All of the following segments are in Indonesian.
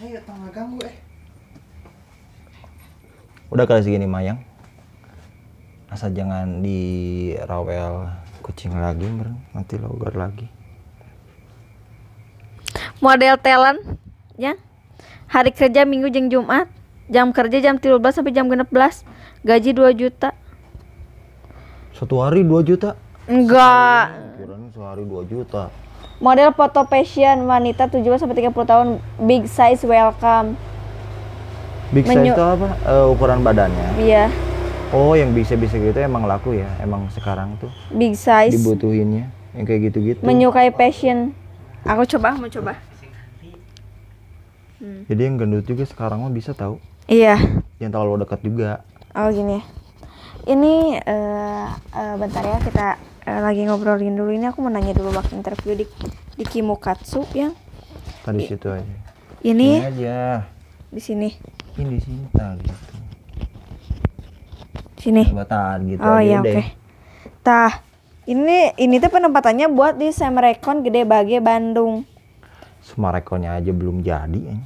Hei, tangga ganggu eh. Udah kali segini Mayang. Asal jangan di rawel kucing lagi, Bro. nanti logar lagi. Model talent ya. Hari kerja Minggu jeng Jumat. Jam kerja jam 13 sampai jam 16. Gaji 2 juta. Satu hari 2 juta. Enggak. Kirain sehari 2 juta. Model foto fashion wanita 17 sampai 30 tahun big size welcome. Big size Menyu- itu apa? Eh, ukuran badannya. Iya, Oh, yang bisa-bisa gitu emang laku ya. Emang sekarang tuh big size. dibutuhinnya. Yang kayak gitu-gitu. Menyukai fashion. Aku coba, mau coba. Jadi yang gendut juga sekarang mah bisa tahu. Iya. Yang terlalu dekat juga. Oh gini ya. Ini eh eh, bentar ya kita eh, lagi ngobrolin dulu. Ini aku mau nanya dulu waktu interview di di Kimukatsu yang Tadi situ aja. ini aja. di sini. Ini di sini tadi gitu. Sini. Batan gitu Oh iya oke. Tah, ini ini tuh penempatannya buat di Semrekon Gede Bage Bandung. Semarekonnya aja belum jadi. eh.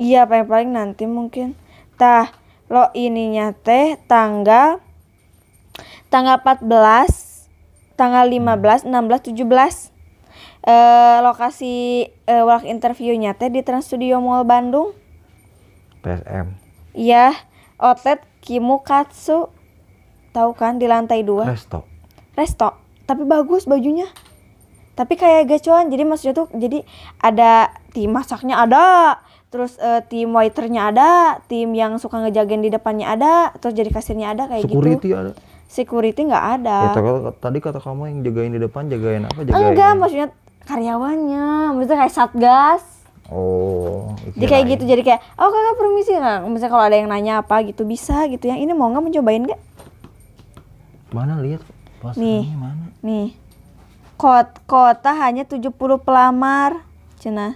Iya paling paling nanti mungkin. Tah, lo ininya teh tanggal tanggal 14, tanggal 15, 16, 17. Eh lokasi eh, work interviewnya teh di Trans Studio Mall Bandung. PSM. Iya, outlet Kimukatsu. Tahu kan di lantai 2. Resto. resto tapi bagus bajunya tapi kayak gacuan jadi maksudnya tuh jadi ada tim masaknya ada terus eh, tim waiternya ada tim yang suka ngejagain di depannya ada terus jadi kasirnya ada kayak Security gitu ada. Security nggak ada Ya, tadi- tadi kata kamu yang jagain di depan, jagain apa? Jagain. enggak maksudnya karyawannya maksudnya kayak satgas Oh. jadi kayak gitu jadi kayak oh kakak permisi nggak misalnya kalau ada yang nanya apa gitu bisa gitu yang ini mau nggak mencobain nggak Mana lihat? Pas Nih. mana? Nih. Kot kota hanya 70 pelamar. Cina.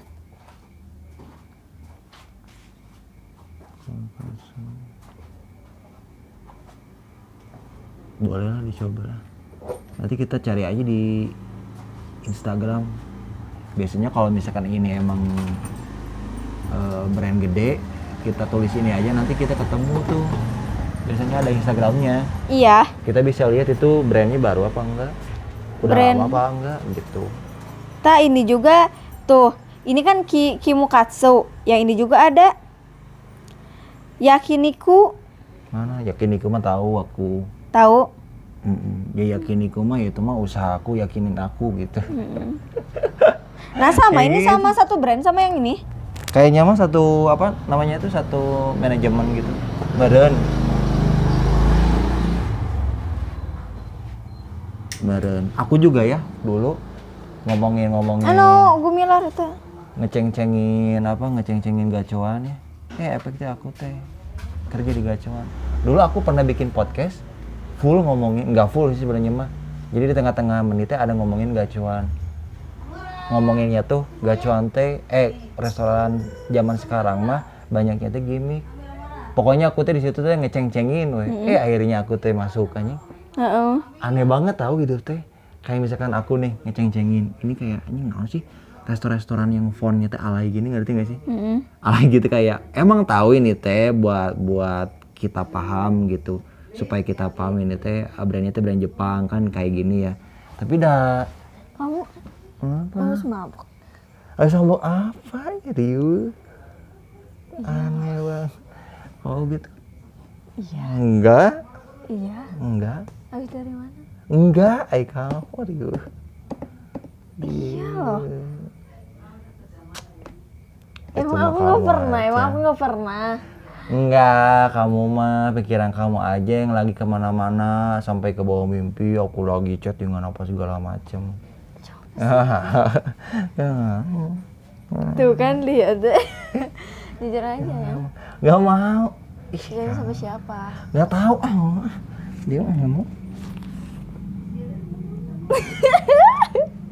Boleh lah dicoba lah. Nanti kita cari aja di Instagram. Biasanya kalau misalkan ini emang eh, brand gede, kita tulis ini aja nanti kita ketemu tuh. Biasanya ada Instagramnya. Iya. Kita bisa lihat itu brandnya baru apa enggak. Udah Brand. lama apa enggak gitu. Ta ini juga tuh. Ini kan ki Kimukatsu. Yang ini juga ada. Yakiniku Mana yakiniku mah tahu aku. Tahu. Mm-mm. Ya yakiniku mah itu mah usahaku yakinin aku gitu. Nah sama ini sama satu brand sama yang ini. Kayaknya mah satu apa namanya itu satu manajemen gitu. Badan. Badan. Aku juga ya dulu ngomongin-ngomongin Anu gumilar itu. ngeceng-cengin apa ngeceng-cengin gacuan ya. Eh efeknya aku teh kerja di gacuan. Dulu aku pernah bikin podcast full ngomongin nggak full sih sebenarnya mah. Jadi di tengah-tengah menitnya ada ngomongin gacuan. Ngomonginnya tuh gacuan teh eh restoran zaman sekarang mah banyaknya teh gimmick. Pokoknya aku teh di situ teh ngeceng-cengin weh. Eh akhirnya aku teh masuk anjing. Heeh. Aneh banget tahu gitu teh. Kayak misalkan aku nih ngeceng-cengin. Ini kayak anjing naon sih? Restoran-restoran yang fontnya teh alay gini ngerti gak sih? Heeh. alay gitu kayak emang tahu ini teh buat buat kita paham gitu supaya kita paham ini teh ah, brandnya teh brand Jepang kan kayak gini ya. Tapi dah. Kamu apa harus mabuk. harus ngomong apa? Ya Riu aneh banget. Oh gitu? Iya. enggak? Iya. enggak. Habis dari mana? enggak ay kamu Riu Iya loh. Itu Emang aku nggak pernah, emang aku nggak pernah. Enggak, kamu mah pikiran kamu aja yang lagi ke mana-mana sampai ke bawah mimpi. Aku lagi chat dengan apa segala macem. Ya, Tuh kan lihat deh. Jujur aja ya. Gak mau. Jadi sama siapa? Gak tahu. Ah, dia mah mau.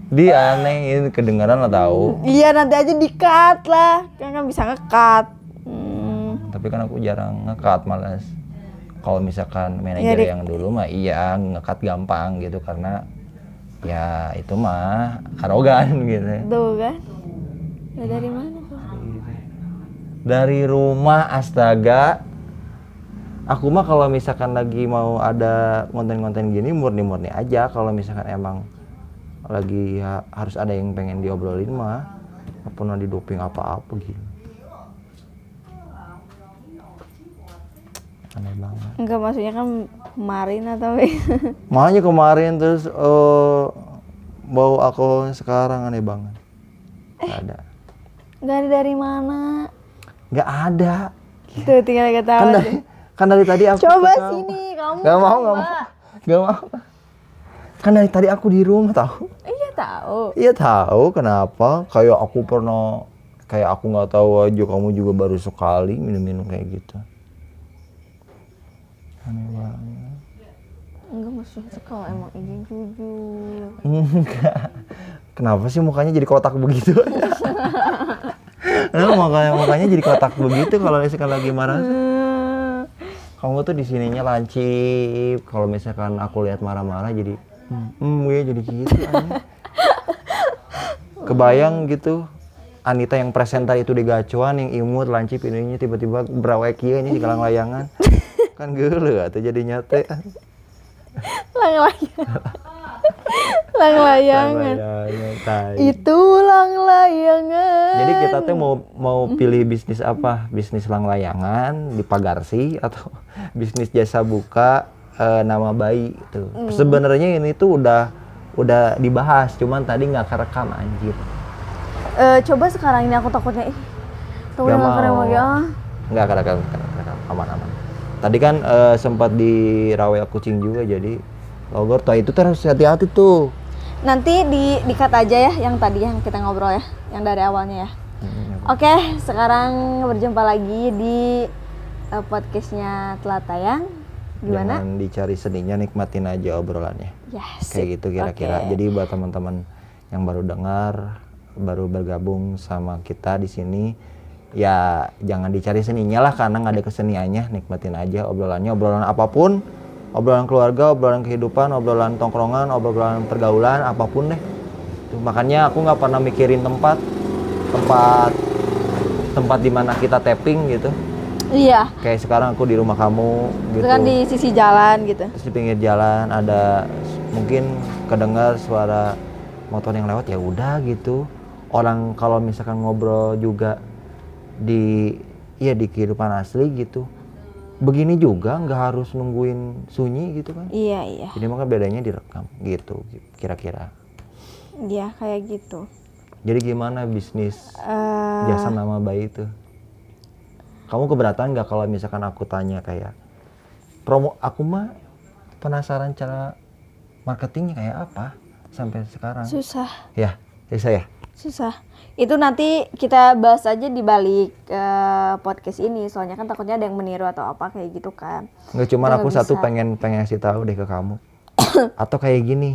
Dia aneh, ini kedengaran lah tahu. Iya nanti aja di cut lah. Kan kan bisa nge-cut. Tapi kan aku jarang ngekat malas. Kalau misalkan manajer yang dulu mah iya ngekat gampang gitu karena ya itu mah arogan gitu. Tuh kan. Udah dari mana tuh? dari rumah astaga aku mah kalau misalkan lagi mau ada konten-konten gini murni-murni aja kalau misalkan emang lagi ha- harus ada yang pengen diobrolin mah nggak pernah didoping apa-apa gitu aneh banget Enggak maksudnya kan kemarin atau makanya kemarin terus eh, bau alkoholnya sekarang aneh banget nggak ada Enggak ada dari mana? nggak ada Tuh tinggal ketawa. kan dari kan dari tadi aku Coba sini kamu. Gak mau, gak coba. mau. Gak mau. Kan dari tadi aku di rumah tahu. Iya tahu. Iya tahu kenapa? Kayak aku pernah kayak aku nggak tahu aja kamu juga baru sekali minum-minum kayak gitu. Aneh banget. Enggak maksudnya kalau emang ini jujur. Enggak. Kenapa sih mukanya jadi kotak begitu? Nah, makanya mukanya jadi kotak begitu kalau misalkan lagi marah. Hmm. Kamu tuh di sininya lancip. Kalau misalkan aku lihat marah-marah jadi hmm, ya jadi gitu. aneh. Kebayang gitu Anita yang presenter itu di gacuan yang imut lancip ininya tiba-tiba berawek ieu nya di kalang layangan. Kan geuleuh atuh jadi nyate. Lang layang. lang layangan. Tai. Itu lang layangan. Jadi kita tuh mau mau pilih bisnis apa? Bisnis lang layangan di Pagarsi atau bisnis jasa buka eh, nama bayi itu. Sebenarnya ini tuh udah udah dibahas, cuman tadi nggak kerekam anjir. Eh, coba sekarang ini aku takutnya ih. Tahu ah. Nggak kerekam, nggak kerekam, aman-aman. Tadi kan eh, sempat di rawe kucing juga jadi logor tuh itu tuh harus hati-hati tuh. Nanti di dikat aja ya yang tadi yang kita ngobrol ya, yang dari awalnya ya. Hmm, Oke, sekarang berjumpa lagi di eh, podcastnya telah tayang. Gimana? Jangan dicari seninya, nikmatin aja obrolannya. Yes. kayak gitu kira-kira. Oke. Jadi buat teman-teman yang baru dengar, baru bergabung sama kita di sini, ya jangan dicari seninya lah karena nggak ada keseniannya, nikmatin aja obrolannya, obrolan apa pun, obrolan keluarga, obrolan kehidupan, obrolan tongkrongan, obrolan pergaulan, apa pun deh. Tuh, makanya aku nggak pernah mikirin tempat, tempat tempat di mana kita tapping gitu. Iya. Kayak sekarang aku di rumah kamu gitu Itu kan di sisi jalan gitu. terus di pinggir jalan ada mungkin kedengar suara motor yang lewat ya udah gitu orang kalau misalkan ngobrol juga di ya di kehidupan asli gitu. Begini juga nggak harus nungguin sunyi gitu kan? Iya, iya. jadi maka bedanya direkam gitu kira-kira. Iya, kayak gitu. jadi gimana bisnis Eh, jasa nama bayi itu? Kamu keberatan nggak kalau misalkan aku tanya kayak promo aku mah penasaran cara marketingnya kayak apa sampai sekarang. Susah, ya bisa ya susah. Itu nanti kita bahas aja di balik eh, podcast ini. Soalnya kan takutnya ada yang meniru atau apa kayak gitu kan. nggak cuman Itu aku nggak satu bisa. pengen pengen kasih tahu deh ke kamu atau kayak gini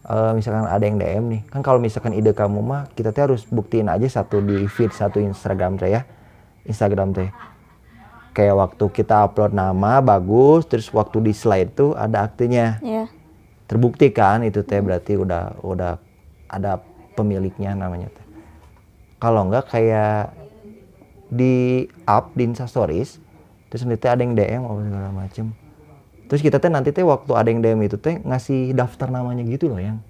Eh, misalkan ada yang DM nih kan kalau misalkan ide kamu mah kita tuh harus buktiin aja satu di feed satu Instagram teh ya Instagram teh kayak waktu kita upload nama bagus terus waktu di slide tuh ada aktenya Ya. terbukti kan itu teh berarti udah udah ada pemiliknya namanya teh kalau enggak kayak di up di instastories terus nanti ada yang DM apa segala macem terus kita teh nanti teh waktu ada yang DM itu teh ngasih daftar namanya gitu loh yang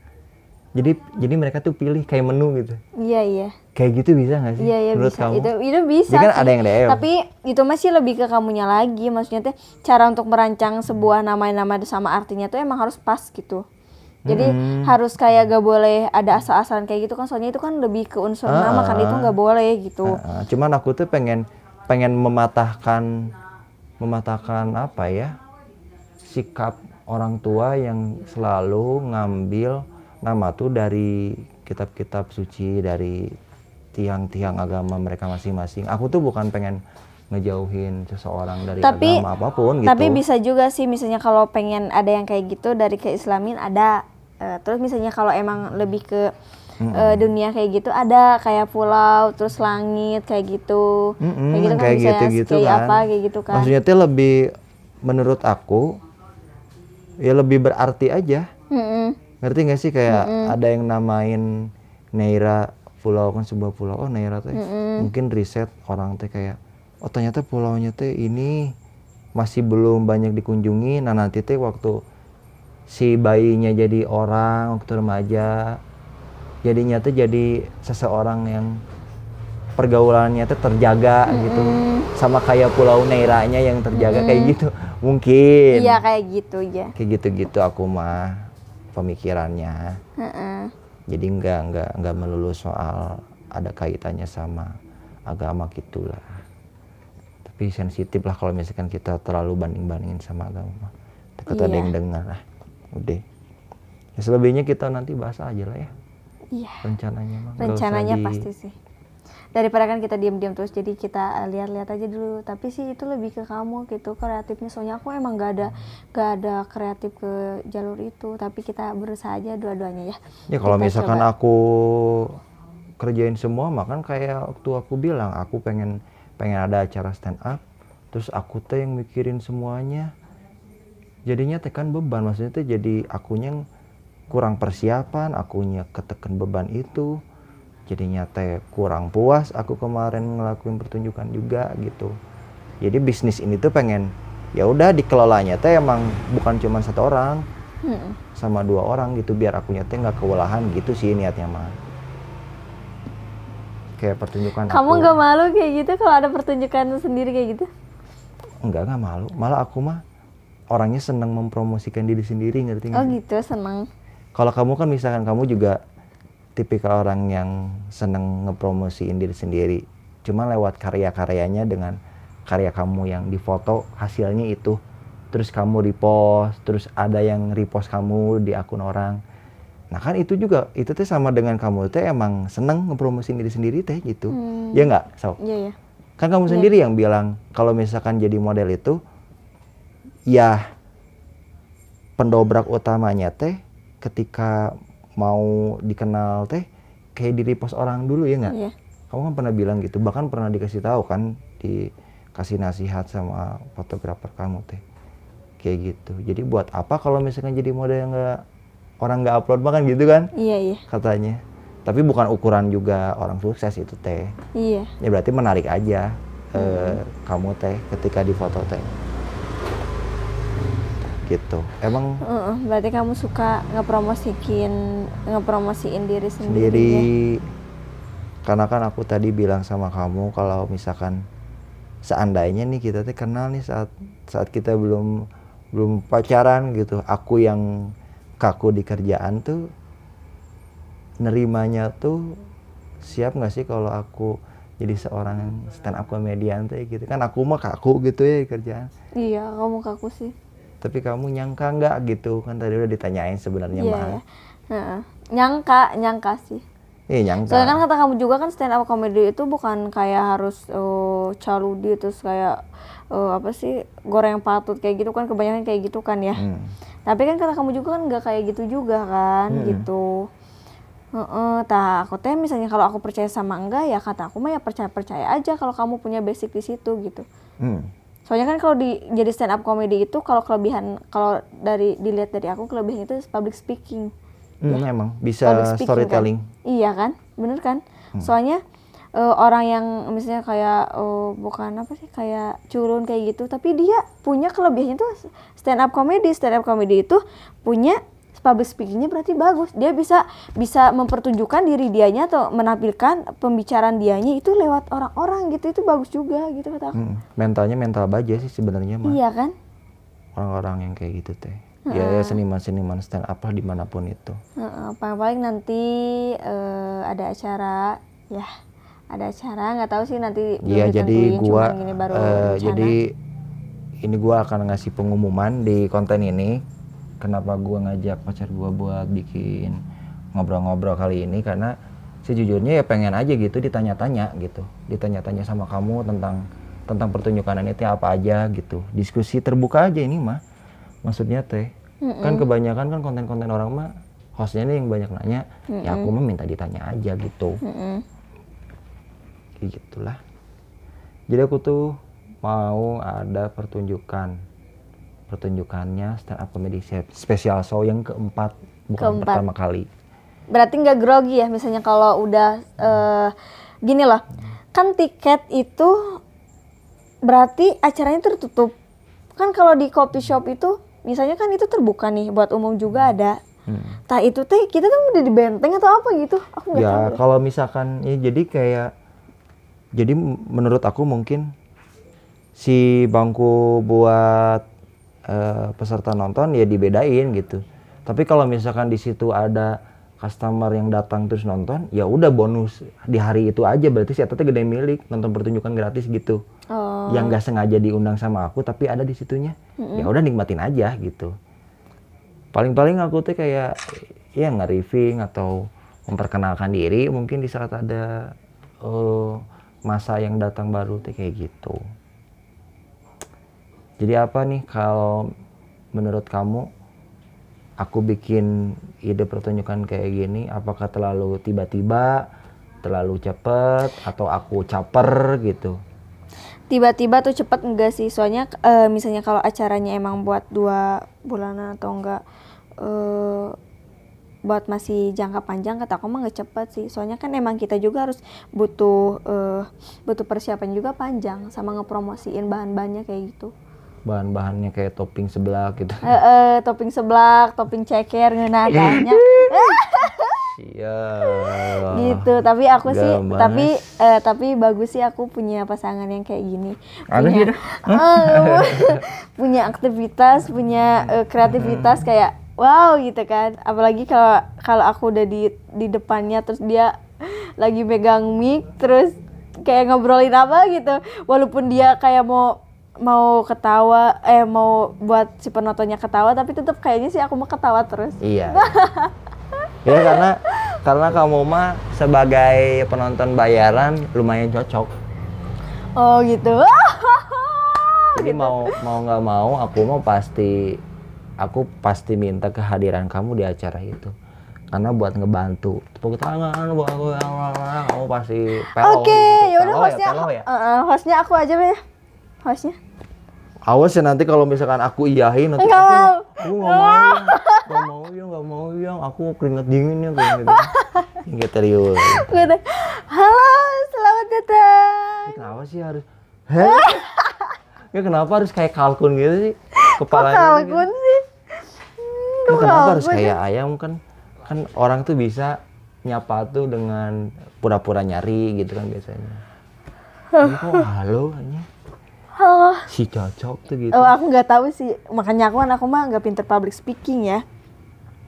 jadi jadi mereka tuh pilih kayak menu gitu Iya, iya. kayak gitu bisa nggak sih Iya, iya menurut bisa. kamu Itu itu bisa. Jadi kan sih. ada yang DM. Tapi itu masih lebih ke kamunya lagi. Maksudnya teh cara untuk merancang sebuah nama-nama sama artinya tuh emang harus pas gitu. Jadi Hmm. harus kayak gak boleh ada asal-asalan kayak gitu kan soalnya itu kan lebih ke unsur nama kan itu nggak boleh gitu. Heeh, cuman aku tuh pengen pengen mematahkan mematahkan apa ya sikap orang tua yang selalu ngambil nama tuh dari kitab-kitab suci dari tiang-tiang agama mereka masing-masing. Aku tuh bukan pengen ngejauhin seseorang dari Tapi- agama apa pun gitu. Tapi bisa juga sih misalnya kalau pengen ada yang kayak gitu dari keislamin ada. Eh, terus misalnya kalau emang lebih ke eh, dunia kayak gitu ada kayak pulau terus langit kayak gitu. Mm-mm, kayak gitu kan kayak bisa ya, gitu-gitu kayak kan. apa kayak gitu kan. Maksudnya tuh lebih menurut aku ya lebih berarti aja. Mm-mm. Ngerti gak sih kayak ada yang namain Neira pulau kan sebuah pulau oh Naira teh mungkin riset orang teh kayak oh ternyata pulaunya teh ini masih belum banyak dikunjungi. Nah nanti teh waktu si bayinya jadi orang waktu remaja jadinya tuh jadi seseorang yang pergaulannya tuh terjaga gitu. Sama kayak pulau Neiranya yang terjaga kayak gitu. Mungkin. Iya kayak gitu ya. kayak gitu-gitu aku mah pemikirannya. Heeh. jadi nggak nggak nggak melulu soal ada kaitannya sama agama gitulah tapi sensitif lah kalau misalkan kita terlalu banding bandingin sama agama takut ada Iya. yang dengar lah udah ya selebihnya kita nanti bahas aja lah ya Iya. rencananya mah Rencananya di- pasti sih. Daripada kan kita diam-diam terus jadi kita eh, lihat-lihat aja dulu. Tapi sih itu lebih ke kamu gitu kreatifnya. Soalnya aku emang gak ada gak ada kreatif ke jalur itu. Tapi kita berusaha aja dua-duanya ya. ya kalau Kita misalkan coba. aku kerjain semua makan kayak waktu aku bilang aku pengen pengen ada acara stand up terus aku teh yang mikirin semuanya. Jadinya tekan beban maksudnya teh jadi akunya yang kurang persiapan akunya ketekan beban itu. Jadinya teh kurang puas aku kemarin ngelakuin pertunjukan juga gitu. Jadi bisnis ini tuh pengen ya udah dikelolanya teh emang bukan cuma satu orang Mm-mm. sama dua orang gitu biar akunya teh nggak kewalahan gitu sih niatnya mah kayak pertunjukan Kamu nggak malu kayak gitu kalau ada pertunjukan sendiri kayak gitu? enggak nggak malu. Malah aku mah orangnya senang mempromosikan diri sendiri ngerti nggak? Oh gitu seneng. kalau kamu kan misalkan kamu juga tipikal orang yang seneng ngepromosiin diri sendiri. Cuma lewat karya-karyanya dengan karya kamu yang difoto hasilnya itu. Terus kamu repost terus ada yang repost kamu di akun orang nah kan itu juga itu teh sama dengan kamu teh emang seneng ngepromosiin diri sendiri teh gitu Hmm. ya nggak Sok? Iya ya. kan kamu Iya. sendiri yang bilang kalau misalkan jadi model itu ya pendobrak utamanya teh ketika mau dikenal teh kayak di repost orang dulu ya nggak Iya. kamu kan pernah bilang gitu bahkan pernah dikasih tahu kan dikasih nasihat sama fotografer kamu teh kayak gitu jadi buat apa kalau misalkan jadi model yang nggak orang nggak upload bahkan gitu kan Iya iya. katanya tapi bukan ukuran juga orang sukses itu teh Iya. ya berarti menarik aja eh, kamu teh ketika di foto teh gitu emang Heeh, berarti kamu suka ngepromosikin ngepromosiin diri sendiri. sendiri ya? karena kan aku tadi bilang sama kamu kalau misalkan seandainya nih kita teh kenal nih saat saat kita belum belum pacaran gitu aku yang kaku di kerjaan tuh nerimanya tuh siap nggak sih kalau aku jadi seorang stand up comedian teh gitu kan aku mah kaku gitu ya di kerjaan Iya, kamu kaku sih. tapi kamu nyangka nggak gitu kan tadi udah ditanyain sebenarnya Iya mah. Heeh. Nyangka, nyangka sih. Eh nyangka Soalnya kan kata kamu juga kan stand up comedy itu bukan kayak harus eh, caludi terus kayak eh, apa sih goreng patut kayak gitu kan kebanyakan kayak gitu kan ya. Hmm. Tapi kan kata kamu juga kan nggak kayak gitu juga kan Mm-mm. gitu. Heeh, tah aku teh misalnya kalau aku percaya sama enggak ya kata aku mah ya percaya percaya aja kalau kamu punya basic di situ gitu. Hmm. Soalnya kan kalau di jadi stand up comedy itu kalau kelebihan kalau dari dilihat dari aku kelebihan itu public speaking. Hmm, emang bisa speaking, storytelling Kan? Iya kan, bener kan? Soalnya eh, orang yang misalnya kayak eh, bukan apa sih kayak culun kayak gitu, tapi dia punya kelebihannya tuh stand up comedy. Stand up comedy itu punya public speakingnya berarti bagus. Dia bisa bisa mempertunjukkan diri dianya atau menampilkan pembicaraan dianya itu lewat orang-orang gitu. Itu bagus juga gitu kata aku. Hmm, mentalnya mental baja sih sebenarnya mah Iya kan? orang-orang yang kayak gitu teh ya, ya seniman-seniman stand up lah di mana pun itu. Heeh, paling-paling nanti eh, ada acara ya ada acara nggak tahu sih nanti Iya jadi gua baru rencana. jadi ini gua akan ngasih pengumuman di konten ini. Kenapa gua ngajak pacar gua buat bikin ngobrol-ngobrol kali ini? Karena sejujurnya ya pengen aja gitu ditanya-tanya gitu. Ditanya-tanya sama kamu tentang tentang pertunjukan ini apa aja gitu. Diskusi terbuka aja ini mah maksudnya teh kan kebanyakan kan konten-konten orang mah hostnya nih yang banyak nanya. Ya aku mah minta ditanya aja gitu. Mm-mm. kayak gitulah. Jadi aku tuh mau ada pertunjukan. Pertunjukannya stand up comedy special show yang keempat bukan Keempat. pertama kali. Berarti nggak grogi ya misalnya kalau udah eh, gini loh. Kan tiket itu berarti acaranya tertutup. Kan kalau di coffee shop itu misalnya kan itu terbuka nih buat umum juga ada Hmm. Tah itu teh kita tuh udah di benteng atau apa gitu aku nggak tahu Ya kalau misalkan ya jadi kayak jadi menurut aku mungkin si bangku buat eh, peserta nonton ya dibedain gitu. Tapi kalau misalkan di situ ada customer yang datang terus nonton, ya udah bonus di hari itu aja berarti si Eta teh gede milik nonton pertunjukan gratis gitu. oh Yang nggak sengaja diundang sama aku tapi ada di situnya. Ya udah nikmatin aja gitu. Paling-paling aku tuh kayak ya nge-riffing atau memperkenalkan diri mungkin di saat ada eh, masa yang datang baru tuh kayak gitu. Jadi apa nih kalau menurut kamu aku bikin ide pertunjukan kayak gini apakah terlalu tiba-tiba, terlalu cepet atau aku caper gitu? tiba-tiba tuh cepet enggak sih? Soalnya eh, misalnya kalau acaranya emang buat dua bulanan atau enggak eh buat masih jangka panjang kata aku nggak cepet sih. Soalnya kan emang kita juga harus butuh eh, butuh persiapan juga panjang sama ngepromosiin bahan-bahannya kayak gitu Bahan-bahannya kayak topping sebelah gitu. eh eh, topping seblak topping ceker ngeunah kayaknya Siap. gitu tapi aku sih Gamas. tapi eh, tapi bagus sih aku punya pasangan yang kayak gini Ada punya gitu? Eh, punya aktivitas punya eh, kreativitas kayak wow gitu kan apalagi kalau kalau aku udah di di depannya terus dia lagi megang mic terus kayak ngobrolin apa gitu walaupun dia kayak mau mau ketawa eh mau buat si penontonnya ketawa tapi tetap kayaknya sih aku mau ketawa terus Iya. ya karena karena kamu mah sebagai penonton bayaran lumayan cocok. oh gitu Jadi mau mau nggak mau aku mau pasti aku pasti minta kehadiran kamu di acara itu. Karena buat ngebantu. Tepuk tangan buat aku kamu pasti. Oke, gitu. yaudah Pelo hostnya, ya. Eh, eh, hostnya aku aja ya, hostnya. Awas ya nanti kalau misalkan aku iyahin nanti Nggak aku mau. aku nggak mau nggak mau ya nggak mau ya aku keringet dingin ya keringet dingin Ingat serius Gue tuh, halo, selamat datang. Ini kenapa sih harus Heh? ya kenapa harus kayak kalkun gitu sih kepalanya tuh Kalkun sih. gitu. Ya, kenapa harus kayak ayam kan kan orang tuh bisa nyapa tuh dengan pura-pura nyari gitu kan biasanya Ini kok halo hanya Halo. si cocok tuh gitu Oh, aku nggak tahu sih. Makanya aku kan aku mah nggak pinter public speaking ya.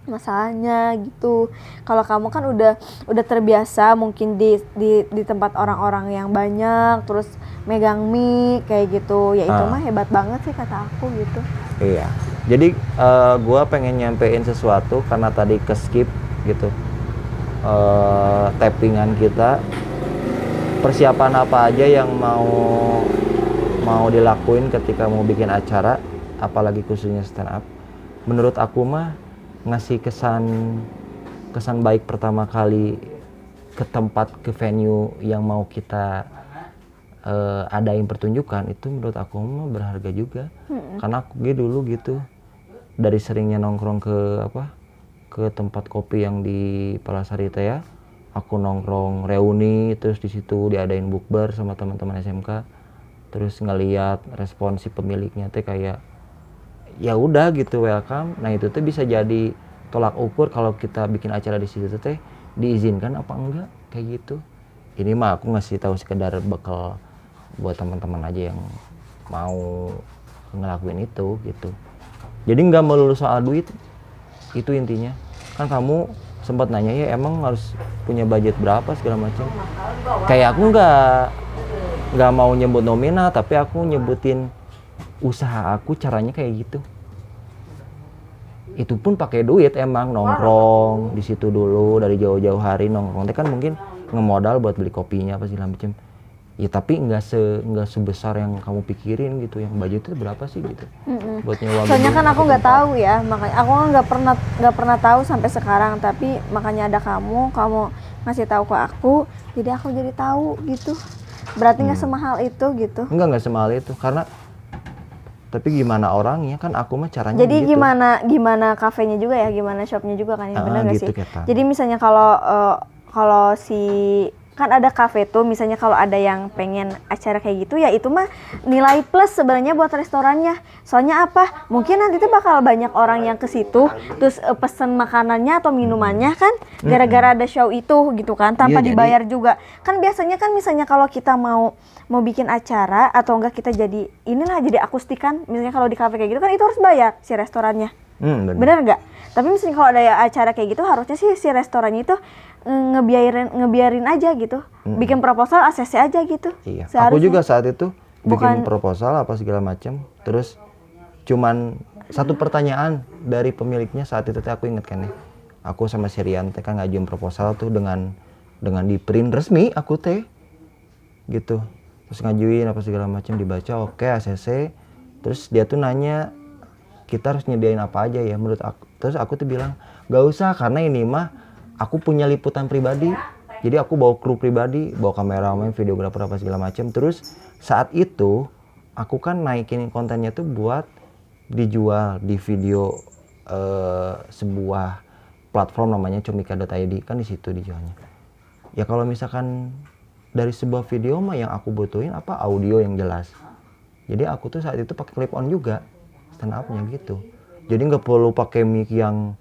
Masalahnya gitu. Kalau kamu kan udah udah terbiasa mungkin di di di tempat orang-orang yang banyak terus megang mic kayak gitu. Ya itu Ah. mah hebat banget sih kata aku gitu. Iya. Jadi eh, gua pengen nyampein sesuatu karena tadi ke skip gitu. eh tappingan kita persiapan apa aja yang mau mau dilakuin ketika mau bikin acara apalagi khususnya stand up menurut aku mah ngasih kesan kesan baik pertama kali ke tempat ke venue yang mau kita eh, adain pertunjukan itu menurut aku mah berharga juga. Karena aku gitu dulu gitu dari seringnya nongkrong ke apa ke tempat kopi yang di Palasari teh ya aku nongkrong reuni terus di situ diadain bukber sama teman-teman SMK terus ngeliat respon si pemiliknya teh kayak ya udah gitu welcome. Nah itu tuh bisa jadi tolak ukur kalau kita bikin acara di situ teh diizinkan apa enggak kayak gitu. Ini mah aku ngasih tahu sekedar bekal buat teman-teman aja yang mau ngelakuin itu gitu. Jadi nggak melulu soal duit itu intinya. Kan kamu sempat nanya ya emang harus punya budget berapa segala macam. Kayak aku nggak nggak mau nyebut nominal tapi aku nyebutin usaha aku caranya kayak gitu itu pun pakai duit emang nongkrong di situ dulu dari jauh-jauh hari nongkrong Teh kan mungkin ngemodal buat beli kopinya apa segala macam ya tapi nggak se nggak sebesar yang kamu pikirin gitu yang budgetnya berapa sih gitu Mm-mm. buat nyewa Soalnya kan aku atau nggak tahu ya, makanya aku kan nggak pernah nggak pernah tahu sampai sekarang. Tapi makanya ada kamu, kamu ngasih tahu ke aku, jadi aku jadi tahu gitu. Berarti nggak Hmm. semahal itu gitu. enggak enggak semahal itu karena tapi gimana orangnya kan aku mah caranya Jadi gitu. gimana gimana kafenya juga ya, gimana shopnya juga kan, Ah, ya benar nggak gitu, sih? Ketan. Jadi misalnya kalau eh, kalau si kan ada kafe tuh, misalnya kalau ada yang pengen acara kayak gitu ya itu mah nilai plus sebenarnya buat restorannya. Soalnya apa? Mungkin nanti tuh bakal banyak orang yang ke situ, terus eh, pesen makanannya atau minumannya kan, gara-gara ada show itu gitu kan, tanpa Iya, jadi- dibayar juga. Kan biasanya kan misalnya kalau kita mau mau bikin acara atau enggak kita jadi inilah jadi akustikan, misalnya kalau di kafe kayak gitu kan itu harus bayar si restorannya. Hmm, bener. Nggak? Tapi misalnya kalau ada acara kayak gitu harusnya sih si restorannya itu ngebiarin ngebiarin aja gitu. Bikin proposal ACC aja gitu. Iya. Aku juga saat itu bikin Bukan- proposal apa segala macam. Terus cuman satu pertanyaan dari pemiliknya saat itu aku inget kan ya. Aku sama si Rian teh kan ngajuin proposal tuh dengan dengan di print resmi aku teh gitu. Terus ngajuin apa segala macam dibaca oke ACC. Terus dia tuh nanya kita harus nyediain apa aja ya menurut aku. Terus aku tuh bilang gak usah karena ini mah aku punya liputan pribadi. Jadi aku bawa kru pribadi, bawa kameramen, videografer apa segala macam. Terus saat itu aku kan naikin kontennya tuh buat dijual di video eh, sebuah platform namanya comika.id kan di situ dijualnya. Ya kalau misalkan dari sebuah video mah yang aku butuhin apa audio yang jelas. Jadi aku tuh saat itu pakai clip on juga stand up-nya gitu. Jadi nggak perlu pakai mic yang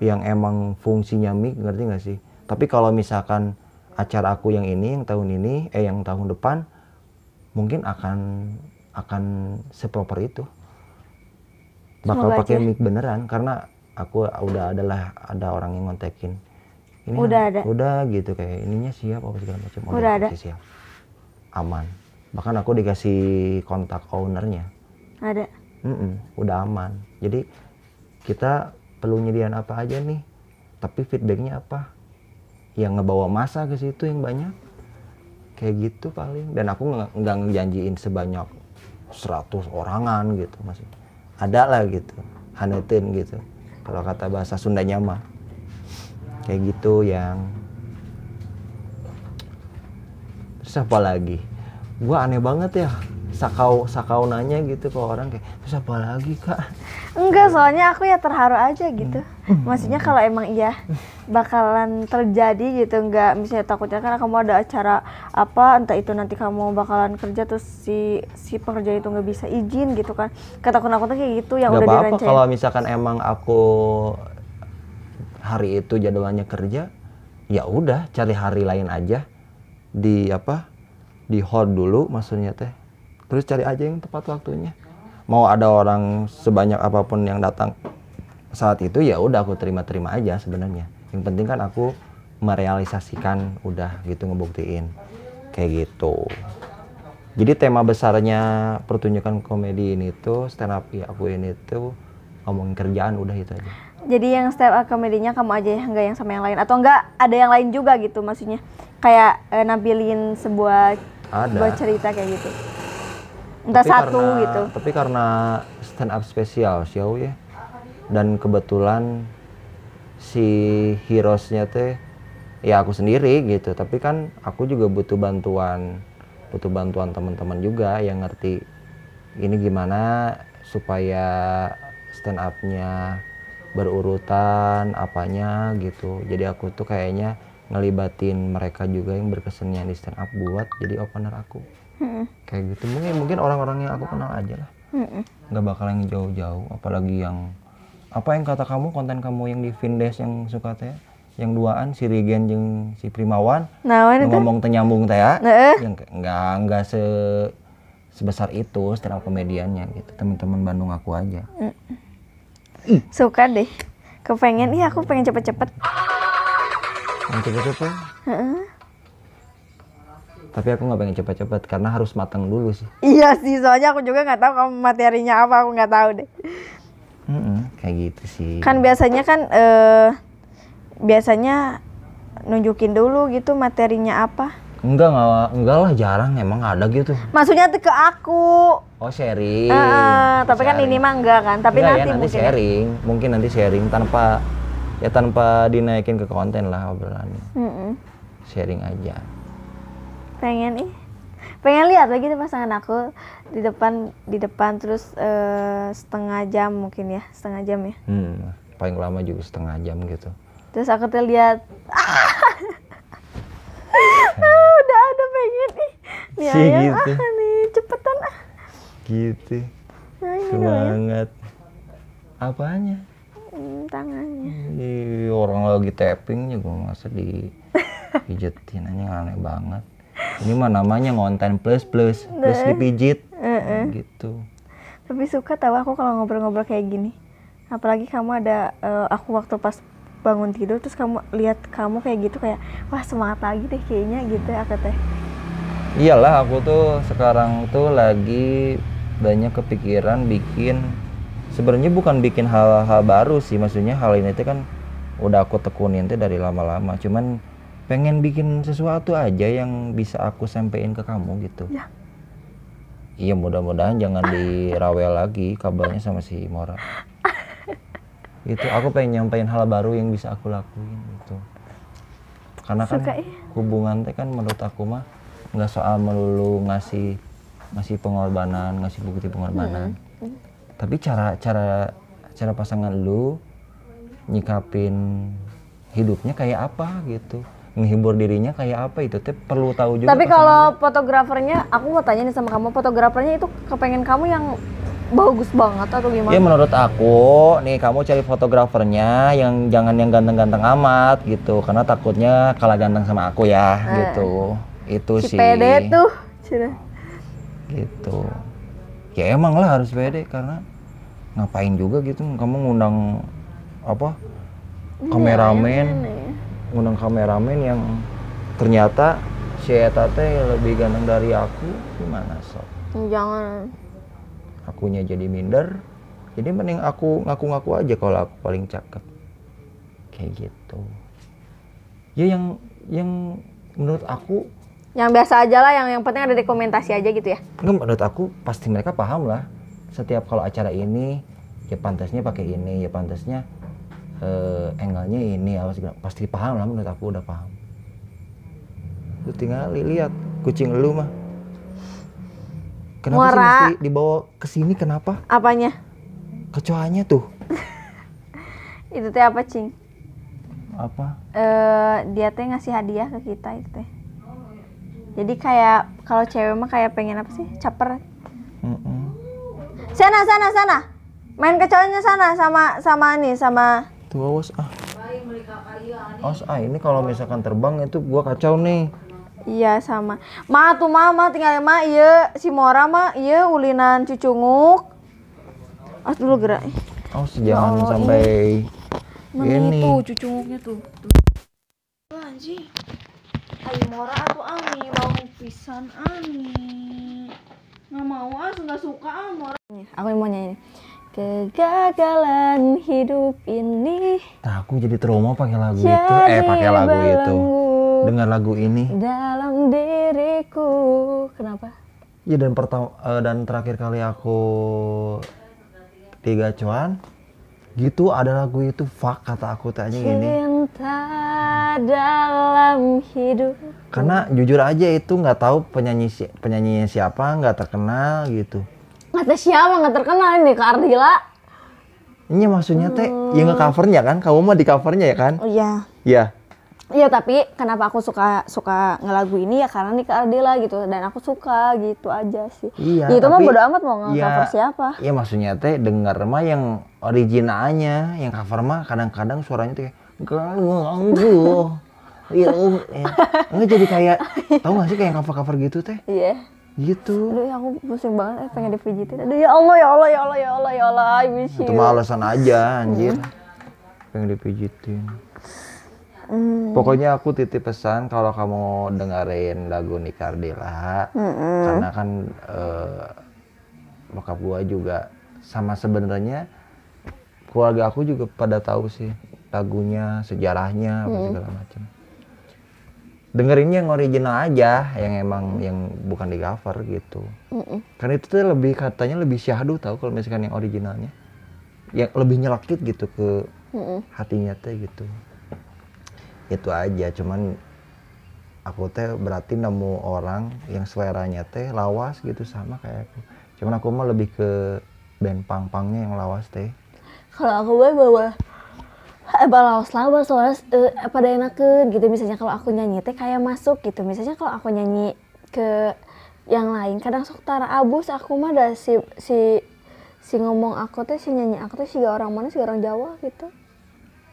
yang emang fungsinya mic ngerti nggak sih? Tapi kalau misalkan acara aku yang ini yang tahun ini eh yang tahun depan mungkin akan akan seproper itu. Bakal pakai mic beneran karena aku udah adalah ada orang yang ngontekin. Ini Udah ada? Udah gitu kayak ininya siap apa segala macam. Udah ada? oke, siap. Aman. Bahkan aku dikasih kontak ownernya. Ada. Mm-mm, udah aman. Jadi kita perlu nyediain apa aja nih. Tapi feedbacknya apa? Yang ngebawa masa ke situ yang banyak. Kayak gitu paling. Dan aku nggak ngejanjiin sebanyak 100 orangan gitu masih. Ada lah gitu. Hanetin gitu. Kalau kata bahasa Sundanya mah. Kayak gitu yang Terus apa lagi? Gua aneh banget ya. Sakau sakau nanya gitu ke orang kayak terus apa lagi kak? Enggak, soalnya aku ya terharu aja gitu. Hmm. Maksudnya kalau emang iya bakalan terjadi gitu, enggak misalnya takutnya kan kamu ada acara apa, entah itu nanti kamu bakalan kerja terus si si pekerja itu nggak bisa izin gitu kan. Ketakutan aku tuh kayak gitu yang Gak udah apa-apa direncanain. kalau misalkan emang aku hari itu jadwalnya kerja, ya udah cari hari lain aja di apa di hold dulu maksudnya teh. Terus cari aja yang tepat waktunya. Mau ada orang sebanyak apa pun yang datang saat itu ya udah aku terima-terima aja sebenarnya. Yang penting kan aku merealisasikan udah gitu ngebuktiin kayak gitu. Jadi tema besarnya pertunjukan komedi ini tuh stand up ya aku ini tuh ngomongin kerjaan udah itu aja. Jadi yang stand up komedinya kamu aja ya, enggak yang sama yang lain atau enggak ada yang lain juga gitu maksudnya. Kayak eh, nampilin sebuah Ada. sebuah cerita kayak gitu. Entah Tapi satu karena- gitu. Tapi karena stand up spesial show ya. Dan kebetulan si heroesnya teh ya aku sendiri gitu. Tapi kan aku juga butuh bantuan butuh bantuan teman-teman juga yang ngerti ini gimana supaya stand up-nya berurutan apanya gitu. Jadi aku tuh kayaknya ngelibatin mereka juga yang berkesenian di stand up buat jadi opener aku Mm-mm. kayak gitu mungkin mungkin orang-orang yang aku kenal aja lah Mm-mm. nggak bakal yang jauh-jauh apalagi yang apa yang kata kamu konten kamu yang di Vindes yang suka teh yang duaan si Rigen yang si Primawan Nah, ngomong tenyambung teh ya Heeh. yang nggak nggak se sebesar itu stand up komediannya gitu teman-teman Bandung aku aja Suka deh. Kepengen, iya aku pengen cepet-cepet. yang cepet-cepet Heeh. Tapi aku nggak pengen cepet-cepet karena harus matang dulu sih Iya sih, soalnya aku juga nggak tahu kamu materinya apa, aku nggak tahu deh. Mm-mm, kayak gitu sih Kan biasanya kan eh biasanya nunjukin dulu gitu materinya apa. enggak enggak enggak lah jarang emang ada gitu Maksudnya tuh ke aku. oh sharing Heeh, tapi kan Sharing. ini mah enggak kan, tapi Enggak ya, nanti, nanti mungkin. ya. sharing mungkin nanti sharing tanpa ya tanpa dinaikin ke konten lah obrolannya Mm-mm. sharing aja Pengen ih. pengen lihat lagi tuh pasangan aku di depan di depan terus eh, setengah jam mungkin ya setengah jam ya Hmm, paling lama juga setengah jam gitu. terus aku tuh lihat ah, udah udah pengen nih nih Si ayam gitu. ah nih cepetan ah Gitu. nah, ya. Semangat. Apanya? Hmm, tangannya Ih, orang lagi tapping juga masa di pijetin aja aneh banget. Ini mah namanya ngonten plus plus plus dipijit. Gitu. tapi suka tahu aku kalau ngobrol-ngobrol kayak gini. Apalagi kamu ada eh, aku waktu pas bangun tidur terus kamu lihat kamu kayak gitu kayak wah semangat lagi deh kayaknya gitu aku teh. Iyalah aku tuh sekarang tuh lagi banyak kepikiran bikin sebenarnya bukan bikin hal-hal baru sih maksudnya hal ini tuh kan udah aku tekunin tuh dari lama-lama. Cuman pengen bikin sesuatu aja yang bisa aku sampein ke kamu gitu. Ya. iya mudah-mudahan jangan dirawel lagi kabelnya sama si Mora. Itu aku pengen nyampein hal baru yang bisa aku lakuin gitu. Karena kan Suka ya? hubungan teh kan menurut aku mah nggak soal melulu ngasih ngasih pengorbanan ngasih bukti pengorbanan. Tapi cara cara cara pasangan lu nyikapin hidupnya kayak apa gitu menghibur dirinya kayak apa itu teh perlu tahu juga tapi kalau fotografernya aku mau tanya nih sama kamu fotografernya itu kepengen kamu yang bagus banget atau gimana Ya menurut aku nih kamu cari fotografernya yang jangan yang ganteng-ganteng amat gitu karena takutnya kalah ganteng sama aku ya gitu. Itu si sih. pede tuh Cina. Gitu. Ya emang lah harus pede karena ngapain juga gitu kamu ngundang apa? kameramen, ngundang kameramen yang ternyata si Eta teh lebih ganteng dari aku gimana sob? jangan. Akunya jadi minder jadi mending aku ngaku-ngaku aja kalau aku paling cakep. Kayak gitu. Ya yang yang menurut aku yang biasa aja lah yang yang penting ada dokumentasi aja gitu ya. Enggak menurut aku pasti mereka paham lah. Setiap kalau acara ini ya pantasnya pakai ini ya pantasnya eh, angle-nya ini apa segala pasti paham lah menurut aku udah paham. Lu tinggal lihat kucing lu mah. Kenapa sih Muara. mesti dibawa ke sini kenapa? Apanya? Kecoanya tuh. Itu teh apa cing? Apa? Eh dia teh ngasih hadiah ke kita itu teh. Jadi kayak kalau cewek mah kayak pengen apa sih? Caper. Mm-mm. sana sana sana. Main kecoanya sana sama sama nih sama Tuh awas ah. Awas ah ini kalau misalkan terbang itu gua kacau nih. iya sama. Ma tuh mama tinggal ma iya. Si Mora mah iya ulinan cucunguk. As dulu gerak. Awas jangan sampai ini. itu cucunguknya tuh. Tuh anjing. Ayo Mora atuh ani mau pisan ani nggak mau ah nggak suka ah Mora aku yang mau nyanyi kegagalan hidup ini Nah, aku jadi trauma pakai lagu itu. Eh, pakai lagu itu. Dengar lagu ini. dalam diriku kenapa Ya dan pertama dan terakhir kali aku di gacuan gitu ada lagu itu fuck kata aku tanya gini cinta dalam hidup karena jujur aja itu nggak tahu penyanyi penyanyinya siapa nggak terkenal gitu kata siapa nggak terkenal ini Kak Ardila ini maksudnya teh ya nge covernya kan kamu mah di covernya ya kan oh iya ya Iya tapi kenapa aku suka suka ngelagu ini ya karena nih Kak Ardila gitu dan aku suka gitu aja sih. Iya, Ya, itu mah bodo amat mau nge-cover ya, siapa. Iya maksudnya teh denger mah yang originalnya, yang cover mah kadang-kadang suaranya tuh kayak ganggu. Iya, ya. Nggak jadi kayak tahu gak sih kayak cover-cover gitu teh? Iya. Gitu. Aduh ya aku pusing banget eh, pengen dipijitin. Aduh ya Allah ya Allah ya Allah ya Allah ya Allah I miss you. Itu mah alasan aja anjir. Pengen dipijitin. Hmm. Pokoknya aku titip pesan kalau kamu dengerin lagu Nikardila, karena kan eh, bokap gua juga sama sebenarnya keluarga aku juga pada tahu sih lagunya, sejarahnya, apa segala macam. Dengerin yang original aja, yang emang yang bukan di cover gitu. Mm-mm. Karena itu tuh lebih katanya lebih syahdu tahu kalau misalkan yang originalnya. Yang lebih nyelekit gitu ke Mm-mm. hatinya teh gitu. Itu aja, cuman aku teh berarti nemu orang yang seleranya teh lawas gitu sama kayak aku cuman aku mah lebih ke band pang-pangnya yang lawas teh Kalau aku bawa eh, lawas-lawas soalnya eh, pada enakeun gitu. Misalnya kalau aku nyanyi teh kayak masuk gitu. Misalnya kalau aku nyanyi ke yang lain kadang sok tara abus. Aku mah ada si si si ngomong aku teh si nyanyi aku teh si orang mana si orang Jawa gitu.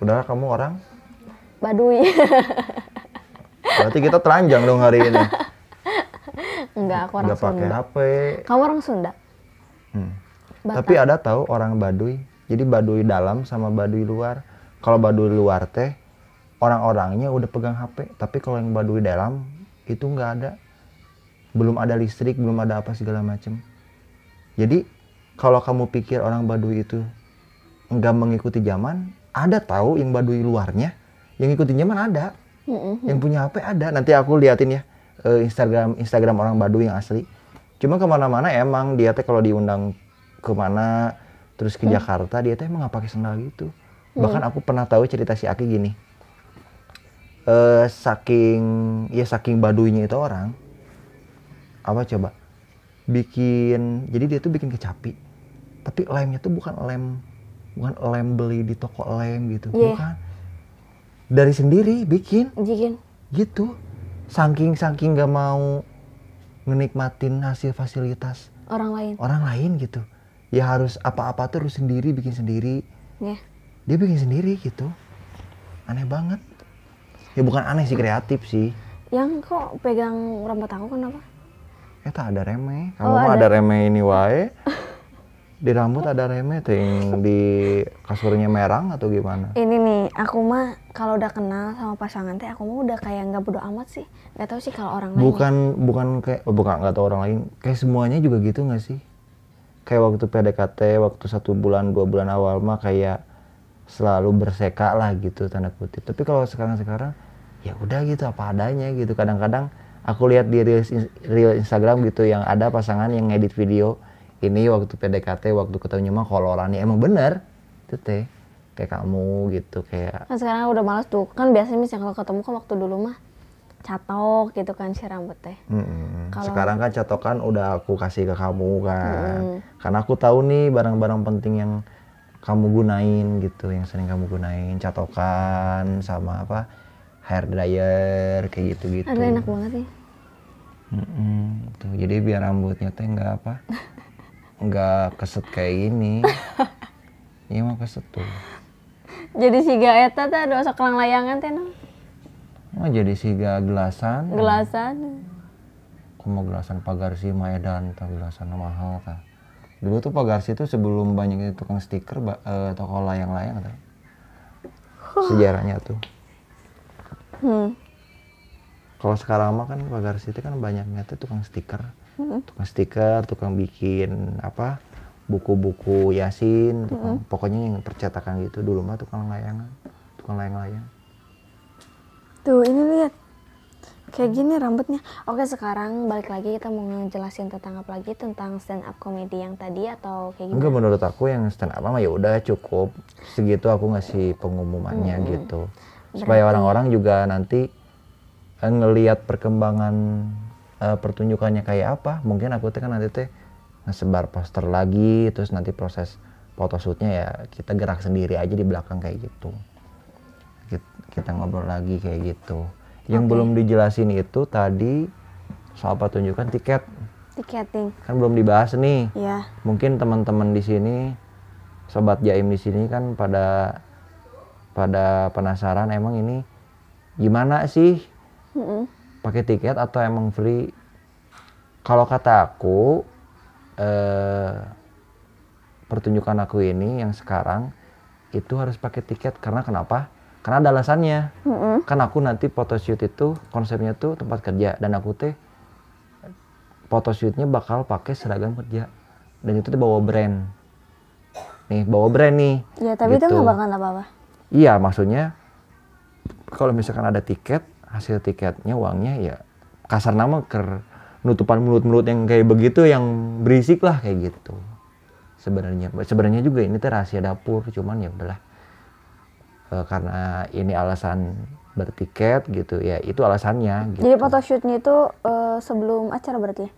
Udah kamu orang. Baduy berarti kita telanjang dong hari ini. Enggak aku orang nggak pakai Sunda. HP kamu orang Sunda? Hmm. Batak. Tapi ada tahu orang Baduy. Jadi Baduy dalam sama Baduy luar. Kalau Baduy luar teh orang-orangnya udah pegang HP. Tapi kalau yang Baduy dalam itu nggak ada. Belum ada listrik, belum ada apa segala macem. Jadi kalau kamu pikir orang Baduy itu nggak mengikuti zaman, ada tahu yang Baduy luarnya. Yang ikuti zaman ada. Yang punya HP ada. Nanti aku liatin ya eh, Instagram Instagram orang Baduy yang asli. Cuma ke mana-mana emang dia teh kalau diundang ke mana terus ke Jakarta dia teh emang nggak pakai sandal gitu. Bahkan aku pernah tahu cerita si Aki gini. Eh saking ya saking Baduynya itu orang apa coba? Bikin jadi dia tuh bikin kecapi. Tapi lemnya tuh bukan lem bukan lem beli di toko lem gitu. Iya. bukan. Dari sendiri bikin. Jikin. gitu. Saking saking gak mau menikmatin hasil fasilitas orang lain. orang lain gitu. Ya harus apa-apa tuh harus sendiri bikin sendiri. Ya dia bikin sendiri gitu. Aneh banget. Ya bukan aneh sih kreatif sih. Yang kok pegang rambut aku kenapa? Eh tak ada remeh kamu Oh, mah ada. ada remeh ini wae. Di rambut ada remeh tuh yang di kasurnya merang atau gimana? Ini nih aku mah kalau udah kenal sama pasangan teh aku mah udah kayak nggak bodo amat sih. Nggak tahu sih kalau orang lain. Bukan bukan kayak oh, bukan nggak tahu orang lain. Kayak semuanya juga gitu nggak sih? Kayak waktu PDKT waktu satu bulan dua bulan awal mah kayak selalu berseka lah gitu tanda kutip tapi kalau sekarang sekarang ya udah gitu apa adanya gitu kadang-kadang aku lihat di reels, reel Instagram gitu yang ada pasangan yang ngedit video ini waktu PDKT waktu ketemu mah kolorannya emang bener itu teh kayak kamu gitu kayak kan sekarang udah males tuh kan biasanya misalnya kalau ketemu kan waktu dulu mah catok gitu kan si rambut teh Mm-mm. Kalau- Sekarang kan catokan udah aku kasih ke kamu kan. Mm. Karena aku tahu nih barang-barang penting yang kamu gunain gitu, yang sering kamu gunain, catokan sama apa hair dryer kayak gitu-gitu. ada enak banget nih Mm-mm. Tuh, jadi biar rambutnya teh nggak apa, nggak keset kayak gini. Iya mah keset tuh. jadi si gaeta teh ada usah kelang layangan teh no. Oh, jadi siga gelasan. gelasan mau gelasan pagarsi Maedan atau gelasan mahal kah? Dulu tuh pagarsi tuh sebelum banyak tukang stiker eh, toko layang-layang atau sejarahnya tuh. hmm. Kalau sekarang mah kan pagarsi itu kan banyaknya tuh tukang stiker, tukang stiker, tukang bikin apa buku-buku yasin, tukang, pokoknya yang percetakan gitu. Dulu mah tukang layangan, tukang layang-layang. tuh ini lihat kayak gini rambutnya oke sekarang balik lagi kita mau ngejelasin tentang apa lagi tentang stand up comedy yang tadi atau kayak Enggak gimana menurut aku yang stand up mah ya udah cukup segitu aku ngasih pengumumannya gitu. Supaya orang-orang juga nanti eh, ngelihat perkembangan eh, pertunjukannya kayak apa. Mungkin aku teh kan nanti teh ngesebar poster lagi terus nanti proses photoshootnya ya kita gerak sendiri aja di belakang kayak gitu. Kit- Kita ngobrol lagi kayak gitu. Yang belum dijelasin itu tadi soal pertunjukan tiket. Tiketing. Kan belum dibahas nih. Ya mungkin teman-teman di sini sobat jaim di sini kan pada pada penasaran emang ini gimana sih? Mm-mm. pakai tiket atau emang free? Kalau kata aku eh, pertunjukan aku ini yang sekarang itu harus pakai tiket. Karena kenapa karena ada alasannya. Mm-mm. kan aku nanti photoshoot itu konsepnya tuh tempat kerja. Dan aku teh photoshootnya bakal pakai seragam kerja. Dan itu tuh bawa brand. Nih bawa brand nih. Ya tapi itu Gitu. nggak bakal apa-apa. Iya maksudnya kalau misalkan ada tiket hasil tiketnya uangnya ya kasar nama ker nutupan mulut-mulut yang kayak begitu yang berisik lah kayak gitu. Sebenarnya sebenarnya juga ini teh rahasia dapur cuman ya udahlah Eh, karena ini alasan bertiket gitu ya itu alasannya gitu Jadi photoshootnya itu eh, sebelum acara berarti ya?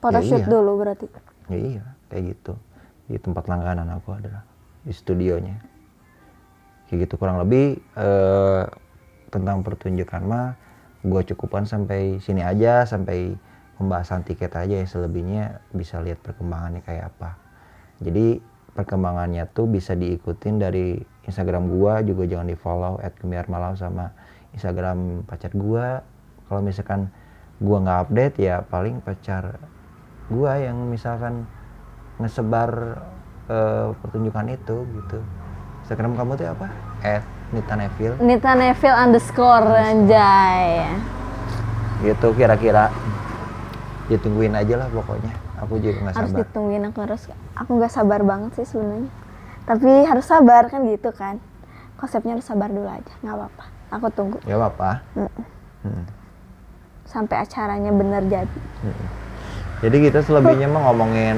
Photoshoot iya. dulu berarti. ya iya kayak gitu di tempat langganan aku adalah di studionya kayak gitu kurang lebih eh, tentang pertunjukan mah gue cukupan sampai sini aja sampai pembahasan tiket aja ya selebihnya bisa lihat perkembangannya kayak apa jadi perkembangannya tuh bisa diikutin dari Instagram gua juga jangan di follow at Gemiar Malam sama Instagram pacar gua kalau misalkan gua nggak update ya paling pacar gua yang misalkan ngesebar eh, pertunjukan itu gitu Instagram kamu tuh apa? At Nita Neville Nita Neville underscore anjay. gitu kira-kira ditungguin aja lah pokoknya aku juga nggak Harus sabar ditungguin aku harus aku nggak sabar banget sih sebenarnya. Tapi harus sabar kan gitu kan. Konsepnya harus sabar dulu aja, nggak apa-apa. Aku tunggu ya apa Hmm. sampai acaranya bener jadi. Jadi kita selebihnya mah ngomongin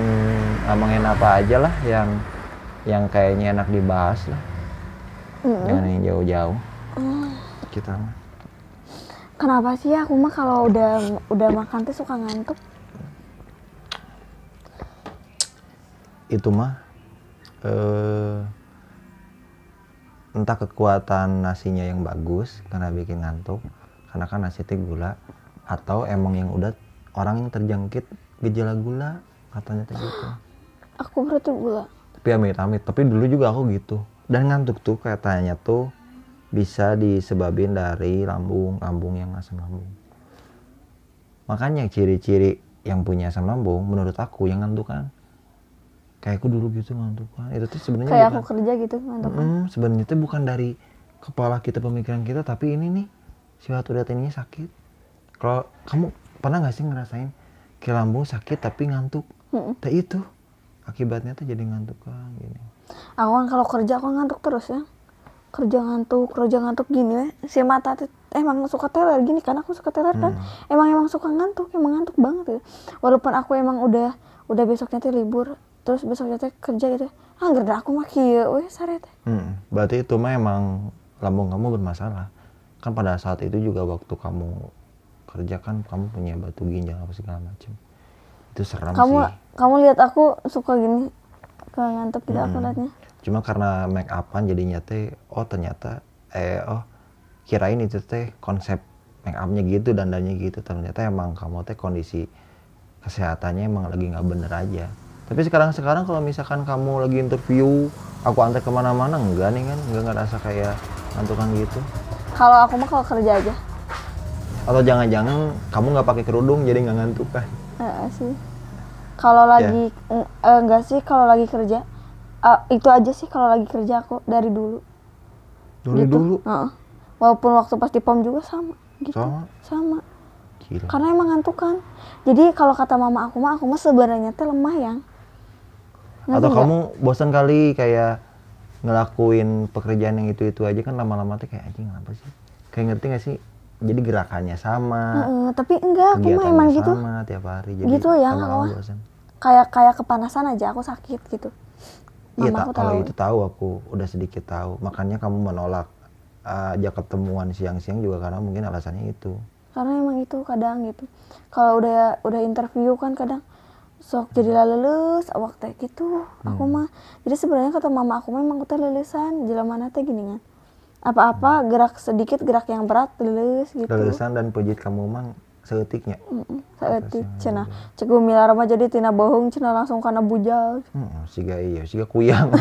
ngomongin apa aja lah yang yang kayaknya enak dibahas lah. Jangan yang jauh-jauh. Kita mah. Kenapa sih aku mah kalau udah udah makan tuh suka ngantuk? itu mah eh entah kekuatan nasinya yang bagus karena bikin ngantuk karena kan nasi teh gula atau emang yang udah orang yang terjangkit gejala gula katanya teh gitu. Aku berarti gula. tapi amit-amit tapi dulu juga aku gitu. Dan ngantuk tuh katanya tuh bisa disebabin dari lambung lambung yang asam lambung. Makanya ciri-ciri yang punya asam lambung menurut aku yang ngantuk kan kayak aku dulu gitu ngantuk kan itu tuh sebenarnya Kayak bukan aku kerja gitu ngantuk. Mm, sebenarnya itu bukan dari kepala kita pemikiran kita tapi ini nih si batu data ininya sakit kalau kamu pernah nggak sih ngerasain ke lambung sakit tapi ngantuk Mm-mm. Nah, itu akibatnya tuh jadi ngantuk kan gini Aku kan kalau kerja aku ngantuk terus ya. Kerja ngantuk, kerja ngantuk gini ya. Si mata tuh emang suka teler gini kan aku suka teler kan. Emang emang suka ngantuk, emang ngantuk banget ya. Walaupun aku emang udah udah besoknya tuh libur, terus besoknya tuh kerja gitu. Ah, gerda aku mah kieu we sare teh. Hmm, berarti itu mah emang lambung kamu bermasalah kan pada saat itu juga waktu kamu kerja kan kamu punya batu ginjal apa segala macam itu serem Kamu sih kamu lihat aku suka gini ke ngantuk gitu aku liatnya. cuma karena make upan jadinya teh oh ternyata eh oh kirain itu teh konsep make upnya gitu dandannya gitu ternyata emang kamu teh kondisi kesehatannya emang lagi nggak bener aja tapi sekarang sekarang kalau misalkan kamu lagi interview aku antar ke mana-mana enggak nih kan enggak ngerasa kayak ngantukan gitu Kalau aku mah kalau kerja aja. atau jangan-jangan kamu nggak pakai kerudung jadi nggak ngantuk kan Heeh sih. Kalau lagi eng- eh, enggak sih kalau lagi kerja. Eh, itu aja sih kalau lagi kerja aku dari dulu. dulu gitu. dulu Heeh. Walaupun waktu pas di pom juga sama gitu. Sama? Sama. gila Karena emang ngantuk kan. Jadi kalau kata mama aku mah aku mah sebenarnya teh lemah yang. Ngerti atau nggak? kamu bosan kali kayak ngelakuin pekerjaan yang itu itu aja kan lama-lama tuh kayak anjing apa sih? Kayak ngerti gak sih? Jadi gerakannya sama Heeh, tapi enggak aku mah emang gitu. sama tiap hari jadi Gitu ya, bosan Kayak kayak kepanasan aja aku sakit gitu. iya tak kalau itu tahu aku udah sedikit tahu. Makanya kamu menolak uh, ajak ketemuan siang-siang juga karena mungkin alasannya itu. Karena emang itu kadang gitu. Kalau udah udah interview kan kadang sok jadi lulus awak teh gitu. Aku mah jadi sebenarnya kata mama aku memang teh lulusan jalan mana teh gini kan? Apa-apa gerak sedikit gerak yang berat lulus gitu. Lulusan dan pujit kamu mang seetiknya Mm-mm, saeutik cenah. Cek milar mah jadi tina bohong cenah langsung kana bujal. Hmm, siga iya, siga kuyang.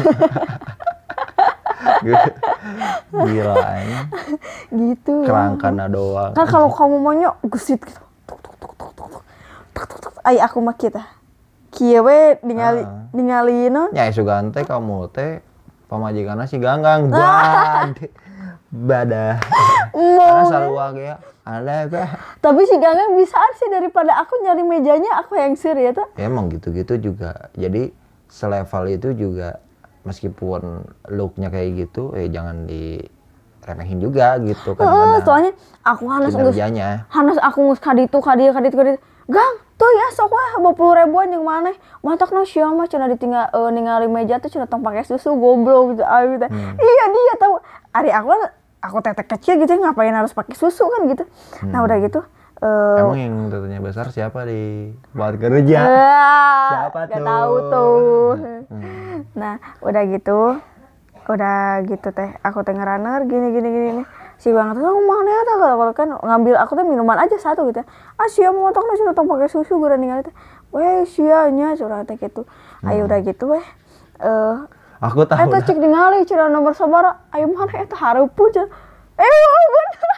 Gila ini. gitu. Kerangkana doang. kan kalau kamu maunya gesit gitu. Tuk tuk tuk tuk tuk. Tuk tuk tuk tuk. Ai aku mah kita kieu we ningali Ah. ningali no Nyai Sugante kamu teh pamajikanna si Ganggang bade. Badah. Karena sarua ge ada apa? Tapi si Ganggang bisa sih daripada aku nyari mejanya aku yang sir ya tuh. Ya emang gitu-gitu juga. Jadi selevel itu juga meskipun looknya kayak gitu, eh jangan diremehin juga gitu Heeh, kadang-kadang. soalnya aku harus harus aku ngus kaditu kaditu kaditu. Gang, tuh ya sok wah 20 ribuan yang mana? Matak no sia mah cenah ditinggal eh, ningali meja tuh cenah tong pakai susu goblok gitu. Ah, gitu. Hmm. Iya dia tahu. Ari aku kan aku tetek kecil gitu ngapain harus pakai susu kan gitu nah udah gitu eh Emang yang tetenya besar siapa di buat kerja? eh, Siapa nggak tuh? tahu tuh Hmm. nah udah gitu udah gitu teh aku teh ngerunner gini gini gini nih si bang tuh mana ya tuh kalau kan ngambil aku tuh minuman aja satu gitu ah sia mau tong nasi tong pakai susu gue ninggal teh weh sianya curang teh gitu ayo udah gitu weh eh Aku tahu. Eta cek ningali cina nomor sabara ayo mana eta hareupeun cenah. Eh wah, bener.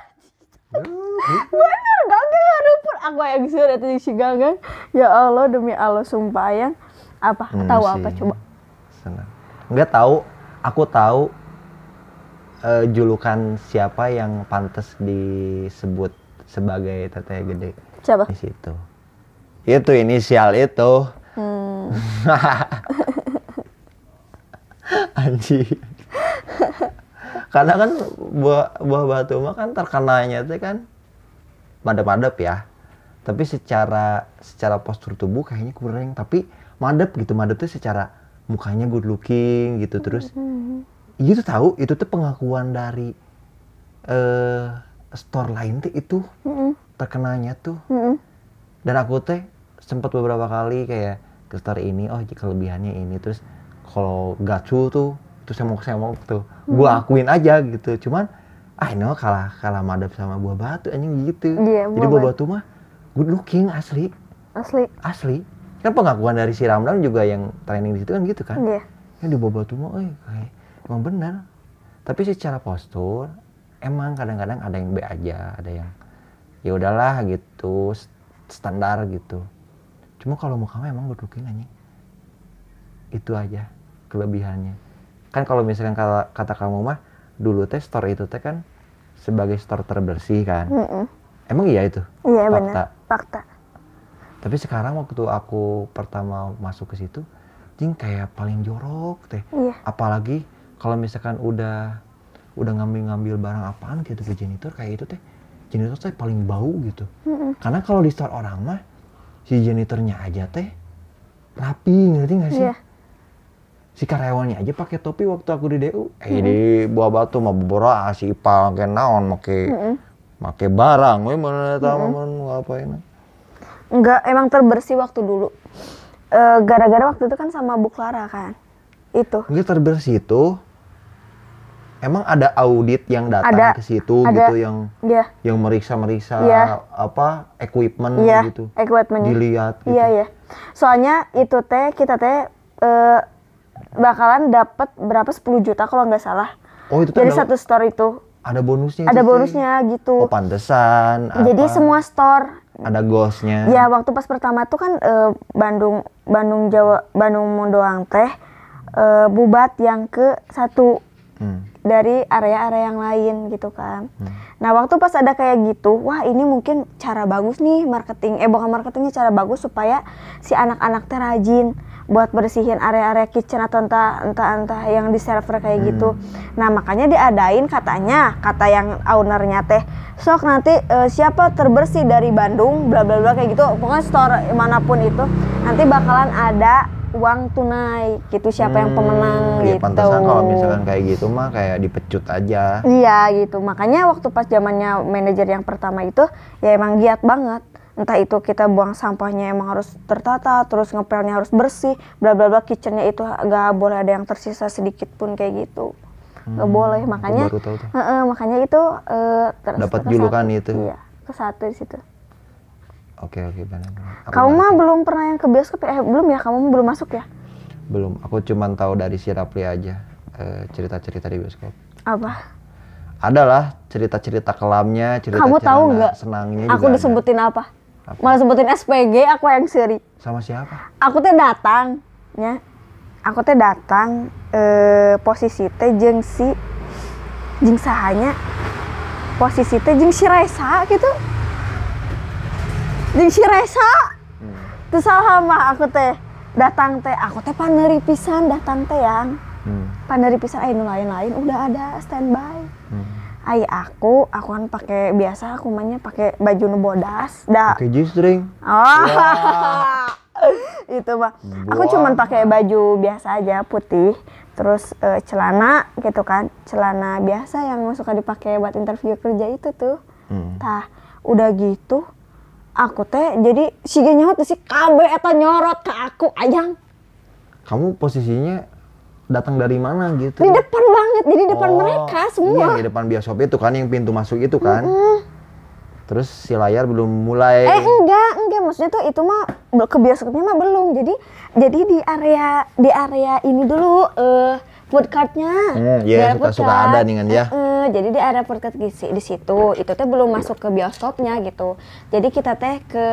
bener gagal hareupeun. Aku aya geus eta jeung si Gagang. Ya Allah demi Allah sumpah yang apa Hmm, tahu sih. apa coba. Senang. Enggak tahu. Aku tahu eh, julukan siapa yang pantas disebut sebagai teteh gede Coba. di situ. Itu inisial itu. Hmm. Anjing. Karena kan buah buah batu mah kan terkenanya itu kan madep-madep ya. Tapi secara secara postur tubuh kayaknya kurang. Tapi madep gitu, madep tuh secara mukanya good looking gitu terus. Itu tahu itu tuh pengakuan dari eh store lain tuh itu Mm-mm. terkenanya tuh. Mm-mm. Dan aku teh sempat beberapa kali kayak ke store ini, oh kelebihannya ini terus kalau gacu tuh terus semok-semok tuh gua akuin aja gitu cuman ah ini mah kalah kalah madep sama buah batu anjing gitu Iya, jadi buah buah batu mah good looking asli Asli. asli kan pengakuan dari si Ramdan juga yang training di situ kan gitu kan Iya. ya di buah batu mah eh kayak emang benar tapi secara postur emang kadang-kadang ada yang B aja ada yang ya udahlah gitu standar gitu cuma kalau muka mah emang looking anjing itu aja kelebihannya kan kalau misalkan kata, kata kamu mah dulu teh store itu teh kan sebagai store terbersih kan Mm-mm. emang iya itu Iya Fakta. benar. Fakta. tapi sekarang waktu aku pertama masuk ke situ jing kayak paling jorok teh Iya. apalagi kalau misalkan udah udah ngambil-ngambil barang apaan gitu ke janitor kayak itu teh janitor teh paling bau gitu Mm-mm. karena kalau di store orang mah si janitornya aja teh rapi ngerti nggak sih Iya. si karyawannya aja pakai topi waktu aku di DU eh di buah batu mah bobora si ipal kayak naon make Mm-mm. make barang we mana tahu mana mau ngapain Enggak, emang terbersih waktu dulu. Eh, gara-gara waktu itu kan sama Bu Clara kan. Itu. Enggak terbersih itu emang ada audit yang datang Ada, ke situ ada. gitu yang Dia. yang meriksa-meriksa Iya. apa equipment Iya, gitu. equipmentnya. Dilihat gitu. Iya, iya. Soalnya itu teh kita teh eh, bakalan dapat berapa 10 juta kalau nggak salah. Oh, itu Dari ada, satu store itu. ada bonusnya Ada itu, Ci. bonusnya gitu. Oh, pantesan. Jadi apa, semua store ada ghostnya. Ya waktu pas pertama tuh kan eh, Bandung Bandung Jawa Bandung doang teh eh, bubat yang ke satu Hmm. dari area-area yang lain gitu kan. Hmm. Nah waktu pas ada kayak gitu, wah ini mungkin cara bagus nih marketing, eh bukan marketingnya cara bagus supaya si anak-anak teh rajin buat bersihin area-area kitchen atau entah entah entah yang di server kayak gitu. Nah makanya diadain katanya kata yang ownernya teh sok nanti eh, siapa terbersih dari Bandung bla bla bla kayak gitu pokoknya store mana pun itu nanti bakalan ada uang tunai gitu siapa yang pemenang Iya, gitu. pantesan kalau misalkan kayak gitu mah kayak dipecut aja. Iya gitu, makanya waktu pas zamannya manajer yang pertama itu ya emang giat banget. Entah itu kita buang sampahnya emang harus tertata, terus ngepelnya harus bersih, bla bla bla kitchennya itu nggak boleh ada yang tersisa sedikit pun kayak gitu, nggak boleh. Makanya, baru tahu tuh. Heeh, makanya itu eh, ter- Dapat julukan itu. Iya, ke satu di situ. Oke oke benar. Kamu mah belum pernah yang ke bioskop ya? Eh, belum ya? Kamu belum masuk ya? belum. Aku cuman tahu dari si Rapli aja eh, cerita-cerita di bioskop. Apa? Adalah cerita-cerita kelamnya, cerita Kamu tahu nggak? senangnya Aku juga ada. disebutin apa? Apa? Malah sebutin SPG, aku yang seri. sama siapa? aku teh datang ya aku teh datang eh, posisi teh jeung si jeung sahanya posisi teh jeung si Resa gitu jeung si Resa Hmm. terus salah mah aku teh datang teh aku teh paneri pisan datang teh yang Hmm. paneri pisan ayo lain-lain udah ada standby Hmm. Ai aku, aku kan pakai biasa aku mainnya pakai baju nu bodas. Da. Oke, G-string. Oh. itu mah aku cuman pakai baju biasa aja putih terus eh, celana gitu kan celana biasa yang suka dipakai buat interview kerja itu tuh Hmm. tah udah gitu aku teh jadi si nyawa si kabe eta nyorot ke aku ayang Kamu posisinya datang dari mana gitu? di depan banget jadi depan Oh, mereka Iya, semua di depan bioskop itu kan yang pintu masuk itu kan. Terus si layar belum mulai. Eh enggak, enggak maksudnya tuh itu mah ke bioskopnya mah belum. Jadi jadi di area di area ini dulu eh food courtnya. Hmm, Di iya, food suka-suka court. ada nih kan, ya. Eh, eh, jadi di area food court di, di situ itu teh belum masuk ke bioskopnya gitu. Jadi kita teh ke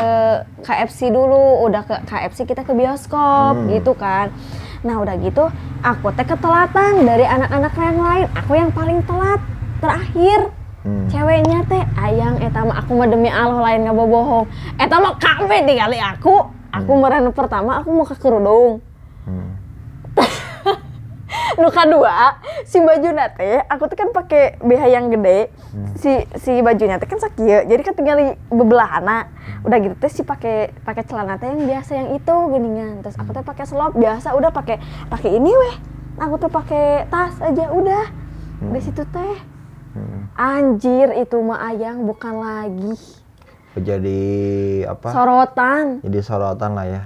KFC dulu, udah ke KFC kita ke bioskop Hmm. gitu kan. Nah udah gitu aku teh ketelatan dari anak-anak yang lain. Aku yang paling telat terakhir Hmm. ceweknya teh ayang eta mah aku mah demi Allah lain nggak bohong eta mah kabe kali aku aku meren pertama aku mau ke kerudung Hmm. Nu kedua si baju teh aku tuh kan pakai BH yang gede. Si si bajunya teh kan sakieu jadi kan tinggal bebelahana. Udah gitu teh si pakai pakai celana teh yang biasa yang itu geningan. Terus aku teh pakai selop biasa udah pakai pakai ini weh. Aku tuh pakai tas aja udah. Di situ teh. Hmm. anjir itu mah ayang bukan lagi. Jadi apa? sorotan. Jadi sorotan lah ya.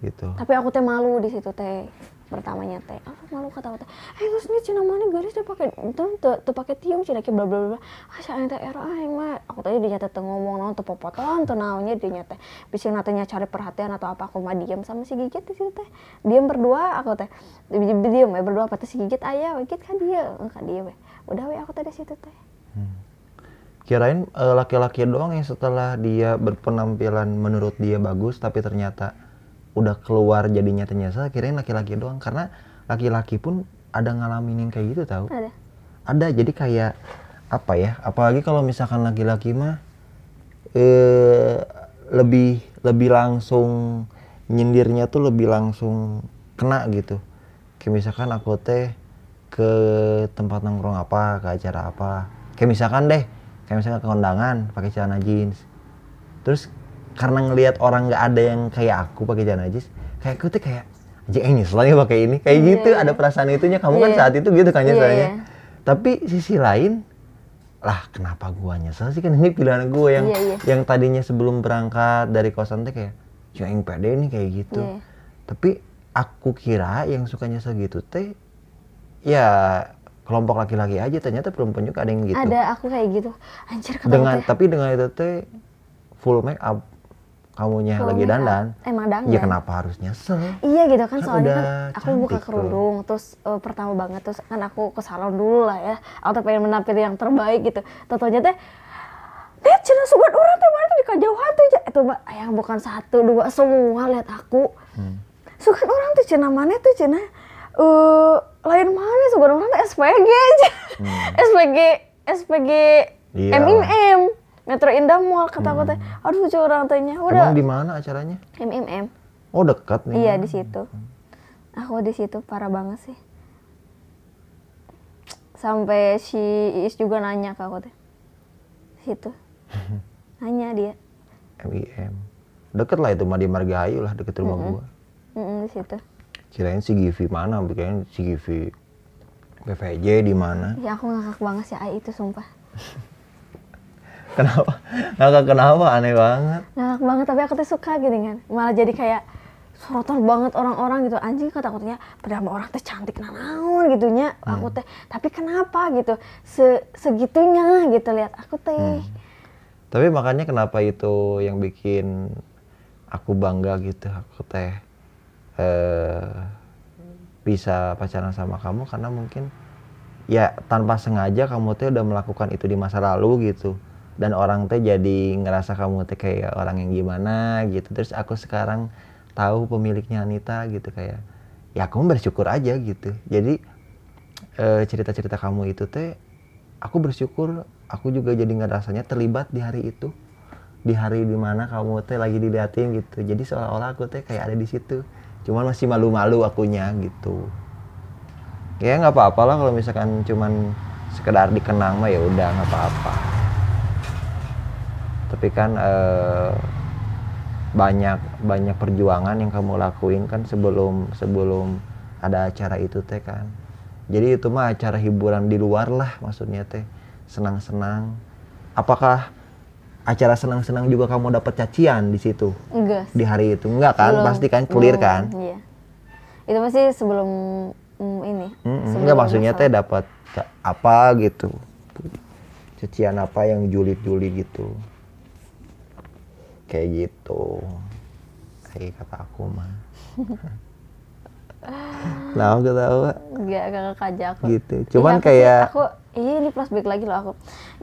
Gitu. tapi aku teh malu di situ teh pertamanya teh. Aku malu kata teh eh nggak sini cina mana garis tuh pakai tuh tuh tuh pakai tiung cina bla bla bla. Ah saya teh era aing mah aku tadi dia teh ngomong naon tuh popotan tuh naonnya dia teh. Bisa natanya cari perhatian atau apa aku mah diam sama si gigit di situ teh. Diam berdua aku teh. Diam ya berdua teh si gigit ayah gigit kan dia. Enggak dia weh udah weh aku teh di situ teh. Kirain eh, laki-laki doang yang setelah dia berpenampilan menurut dia bagus tapi ternyata udah keluar jadinya ternyata kirain laki-laki doang karena laki-laki pun ada ngalamin yang kayak gitu tahu. ada Ada jadi kayak apa ya? Apalagi kalau misalkan laki-laki mah eh lebih lebih langsung nyindirnya tuh lebih langsung kena gitu. Kayak misalkan aku teh ke tempat nongkrong apa, ke acara apa. Kayak misalkan deh, kayak misalkan ke kondangan pakai celana jeans. Terus karena ngelihat orang nggak ada yang kayak aku pakai jeans, kayak aku tuh kayak anjing ini selalu pakai ini. Kayak Iya, gitu ada perasaan itunya. Kamu kan Iya. saat itu gitu kan Iya, nyesanya iya. tapi sisi lain lah kenapa gua nyesel sih? Kan ini pilihan gua yang Iya, iya. yang tadinya sebelum berangkat dari kosan teh kayak "Ya, yang pede nih kayak gitu. Iya. tapi aku kira yang suka nyesel gitu teh ya kelompok laki-laki aja. Ternyata perempuan juga ada yang gitu. Ada aku kayak gitu. Anjir dengan teh? tapi dengan itu teh full make up kamunya Full lagi dandan. emang dandan. ya kenapa harus nyesel? Iya gitu kan Kan soalnya kan aku buka kerudung terus eh, pertama banget terus kan aku ke salon dulu lah ya. Aku tuh pengen menampil yang terbaik gitu. Totonya teh teh cina sugan orang teh mana di kejauhan tuh ja." itu mah yang bukan satu dua semua lihat aku. Hmm. sugan orang tuh cina mana tuh cina? Eh lain mana sugan orang tuh SPG aja SPG SPG Iya. MIM Metro Indah Mall kata aku teh aduh cuy orang tehnya udah emang di mana acaranya MIM oh dekat nih Iya di situ. Aku di situ parah banget sih. Sampai si Iis juga nanya ke aku teh. Situ. Nanya dia. MIM deket lah itu mah di Margahayu lah deket rumah gua Mm-mm, di situ. kirain si Givi mana kirain si Givi PVJ di mana Ya aku ngakak banget sih Ai itu sumpah. kenapa? Ngakak kenapa? Aneh banget. Ngakak banget tapi aku tuh suka gitu kan. Malah jadi kayak sorotan banget orang-orang gitu. Anjing teh padahal orang teh cantik nanaon gitunya aku teh tapi kenapa? gitu. Se segitunya gitu lihat. Aku teh tapi makanya kenapa itu yang bikin aku bangga gitu aku teh eh bisa pacaran sama kamu? Karena mungkin ya tanpa sengaja kamu teh udah melakukan itu di masa lalu gitu dan orang teh jadi ngerasa kamu teh kayak orang yang gimana gitu. Terus aku sekarang tahu pemiliknya Anita gitu kayak ya aku bersyukur aja gitu. Jadi eh, cerita-cerita kamu itu teh aku bersyukur. Aku juga jadi nggak rasanya terlibat di hari itu. Di hari di mana kamu teh lagi diliatin gitu. Jadi seolah-olah aku teh kayak ada di situ. Cuman masih malu-malu akunya gitu. Ya nggak apa-apa lah kalau misalkan cuman sekedar dikenang mah ya udah nggak apa-apa tapi kan eh, banyak banyak perjuangan yang kamu lakuin kan sebelum sebelum ada acara itu teh kan. Jadi itu mah acara hiburan di luar lah maksudnya teh senang-senang. Apakah acara senang-senang juga kamu dapat cacian di situ? Enggak di hari itu? Enggak kan? Belum. pasti kan clear Belum, kan? iya. Itu masih sebelum mm, ini sebelum enggak maksudnya masalah. teh dapat apa gitu? Cacian apa yang julid-julid gitu kayak gitu. Kayak kata aku mah. Nah aku tahu enggak kakak aja aku. Gitu. Cuman Iya, aku sih- kayak aku iya ini flashback lagi loh aku.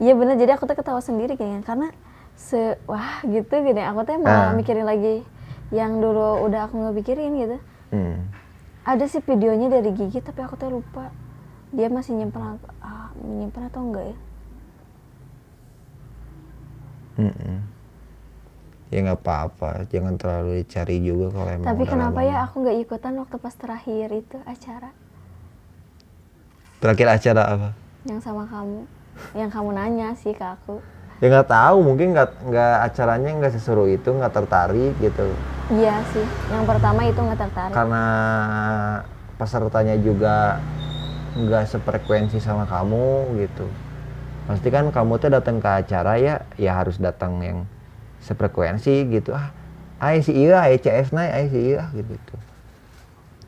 Iya bener. Jadi aku tuh ketawa sendiri kan karena se wah gitu gini. Aku tuh malah Ah. mikirin lagi yang dulu udah aku nggak pikirin gitu. Hmm, ada sih videonya dari Gigi tapi aku tuh lupa. Dia masih nyimpen ah, menyimpan atau enggak ya? Mm-mm. Ya nggak apa-apa. Jangan terlalu dicari juga kalau emang tapi kenapa lama. ya? Aku nggak ikutan waktu pas terakhir itu acara. Terakhir acara apa? Yang sama kamu. Yang kamu nanya sih ke aku. Ya nggak tahu. Mungkin nggak nggak acaranya nggak seseru itu nggak tertarik gitu. Iya sih. Yang pertama itu nggak tertarik. Karena pesertanya juga nggak sefrekuensi sama kamu gitu. Pasti kan kamu tuh datang ke acara ya ya harus datang yang sefrekuensi gitu. Ah ay si iya ay CS naik ay si iya gitu, gitu.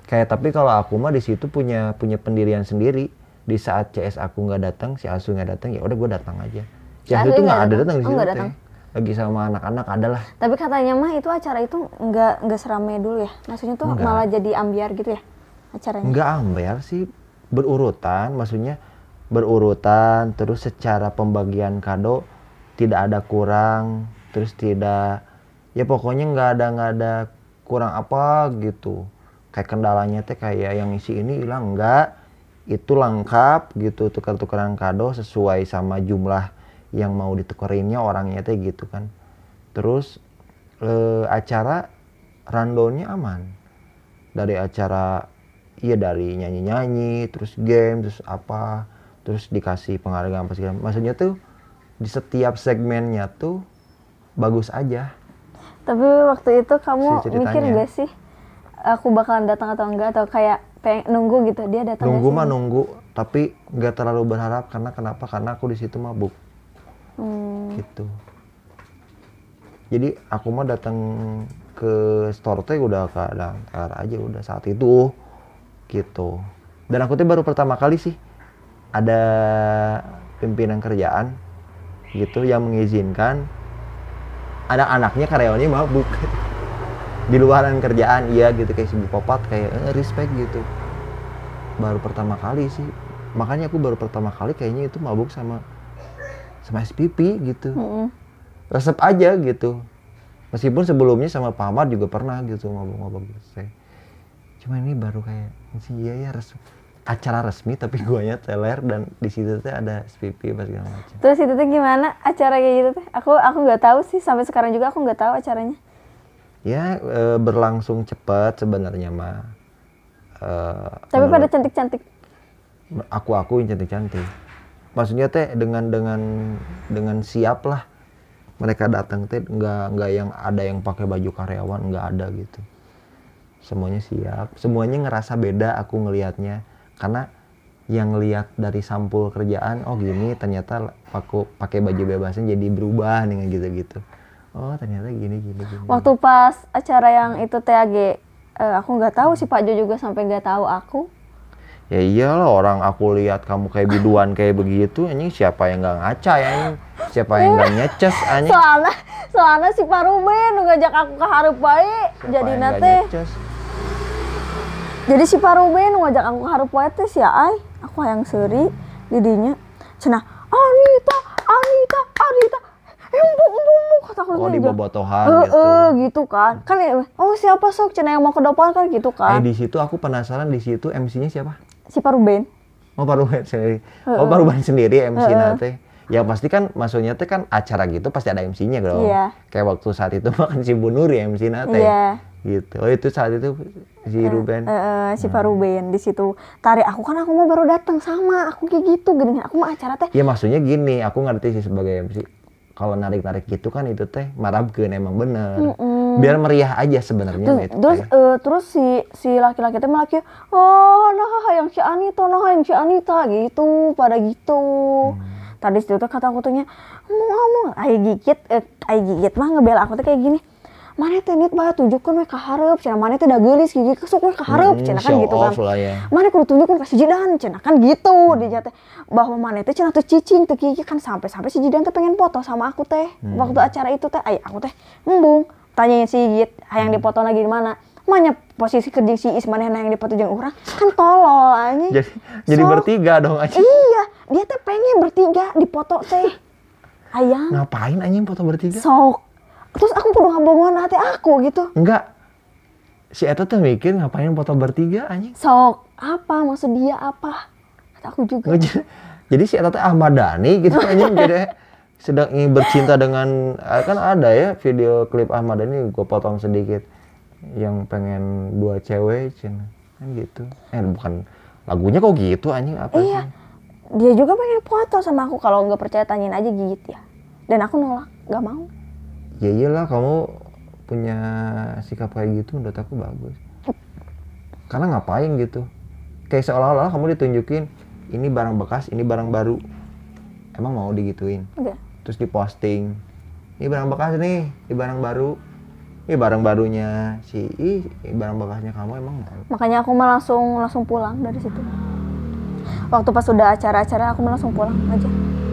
Kayak tapi kalau aku mah di situ punya punya pendirian sendiri. Di saat CS aku nggak datang si Asu nggak datang ya udah gue datang aja. Si Asu tuh nggak nggak ada datang? di Oh, situ nggak datang? lagi sama anak-anak adalah tapi katanya mah itu acara itu nggak nggak seramai dulu ya? Maksudnya tuh Nggak. malah jadi ambiar gitu ya acaranya? Enggak ambil sih. Berurutan, maksudnya berurutan terus secara pembagian kado tidak ada kurang, terus tidak ya pokoknya nggak ada nggak ada kurang apa gitu. Kayak kendalanya teh kayak yang isi ini hilang enggak, itu lengkap gitu tukar-tukaran kado sesuai sama jumlah yang mau ditukerinnya orangnya teh gitu kan. Terus eh, acara randolnya aman dari acara iya dari nyanyi-nyanyi terus game terus apa terus dikasih penghargaan apa segala maksudnya tuh di setiap segmennya tuh bagus aja. Tapi waktu itu kamu mikir gak sih aku bakalan datang atau enggak? Atau kayak pengen nunggu gitu dia datang nunggu mah nunggu tapi nggak terlalu berharap. Karena kenapa? Karena aku di situ mabuk. Hmm, gitu. Jadi aku mah datang ke store teh udah keadaan kelar aja udah saat itu. Gitu. Dan aku tuh baru pertama kali sih ada pimpinan kerjaan gitu yang mengizinkan anak-anaknya karyawannya mabuk di luaran kerjaan iya gitu kayak si popat kayak eh, respect gitu. Baru pertama kali sih. Makanya aku baru pertama kali kayaknya itu mabuk sama sama SPP gitu. Mm-mm. resep aja gitu. Meskipun sebelumnya sama Pak Ahmad juga pernah gitu ngomong-ngomong gitu cuma ini baru kayak iya ya resmi acara resmi tapi guanya teler dan di situ teh ada SPP apa segala macam. Terus itu tuh gimana? Acara kayak gitu teh aku aku nggak tahu sih sampai sekarang juga aku nggak tahu acaranya. Ya eh, berlangsung cepat sebenarnya mah Eh, tapi pada cantik-cantik. Aku aku yang cantik-cantik. Maksudnya teh dengan dengan dengan siap lah. Mereka datang teh nggak nggak yang ada yang pakai baju karyawan nggak ada gitu. Semuanya siap. Semuanya ngerasa beda aku ngelihatnya karena yang lihat dari sampul kerjaan oh gini ternyata aku pakai baju bebasan jadi berubah dengan gitu-gitu. Oh ternyata gini gini gini. Waktu pas acara yang itu TAG eh, aku nggak tahu sih Pak Jo juga sampai nggak tahu aku. Ya iyalah orang aku lihat kamu kayak biduan kayak begitu anjing siapa yang nggak ngaca ya anjing? Siapa yang nggak nyeces anjing? Soalnya soalnya si Pak Ruben ngajak aku ke hareup Siapa jadi nate? Jadi si Pak Ruben nu ngajak aku bae teh sia ai. Aku hayang seuri didinya. Cenah Anita Anita Anita. Eh embu embu embu kata aku oh di bobotohan Eh, gitu. eh, gitu kan. Kan ya, oh siapa sok? Cenah yang mau ke depan kan gitu eh kan di situ aku penasaran di situ MC-nya siapa? Si Pak Ruben. Oh Pak Ruben sendiri. Oh Pak Ruben sendiri MC nate ya pasti kan maksudnya teh kan acara gitu pasti ada MC-nya dong Iya. kayak waktu saat itu makan si Bu Nuri MC nate Iya. gitu oh itu saat itu si Ruben Eh, eh, si Hmm. Pak Ruben di situ tarik aku kan aku mau baru datang sama aku kayak gitu gini aku mau acara teh ya maksudnya gini aku ngerti sih sebagai MC kalau narik-narik gitu kan itu teh marabkeun emang bener biar meriah aja sebenarnya Terus, itu terus, teh. eh, terus si si laki-laki itu malah kayak, oh nah yang si Anita, nah yang si Anita gitu, pada gitu. Tadi situ tuh kata aku tuhnya, mau ngomong, ayo gigit, eh, ayo gigit mah ngebela aku tuh kayak gini. Mana teh nit bae tunjukkan we ka hareup, cenah mana teh da geulis gigi kesuk we ka hareup, Hmm, cenah kan gitu kan. ya. Mana kudu tunjukkan ka si Jidan, cenah kan gitu dia teh. Bahwa mana teh cenah tuh cicing teh gigi kan sampai-sampai si Jidan teh pengen foto sama aku teh. Hmm. Waktu acara itu teh, ay aku teh embung tanyain si Git, hayang Hmm. dipoto lagi di mana? Manya posisi kerja si Is mana yang dipoto jeung urang kan tolol anjing. jadi jadi So, bertiga dong aja Iya, dia teh pengen bertiga dipoto teh. Ayang, ngapain anjing foto bertiga sok. Terus aku kudu ngabongan hati aku gitu. enggak si Eta tuh mikir ngapain foto bertiga anjing Sok, apa maksud dia apa? Kata aku juga. Nggak, jadi si Eta teh Ahmad Dhani gitu anjing jadi sedang ingin bercinta dengan eh, kan ada ya video klip Ahmad Dhani gue potong sedikit yang pengen dua cewek cina kan gitu. Eh bukan lagunya kok gitu anjing apa Iya. sih? Dia juga pengen foto sama aku. Kalau nggak percaya tanyain aja gigit ya. Dan aku nolak, nggak mau. ya iyalah kamu punya sikap kayak gitu menurut aku bagus. Karena ngapain gitu? Kayak seolah-olah kamu ditunjukin ini barang bekas ini barang baru. Emang mau digituin? Enggak. terus diposting ini barang bekas nih ini barang baru ini barang barunya si ih barang bekasnya kamu emang mau Makanya aku mah langsung langsung pulang dari situ. Waktu pas sudah acara-acara aku mah langsung pulang aja.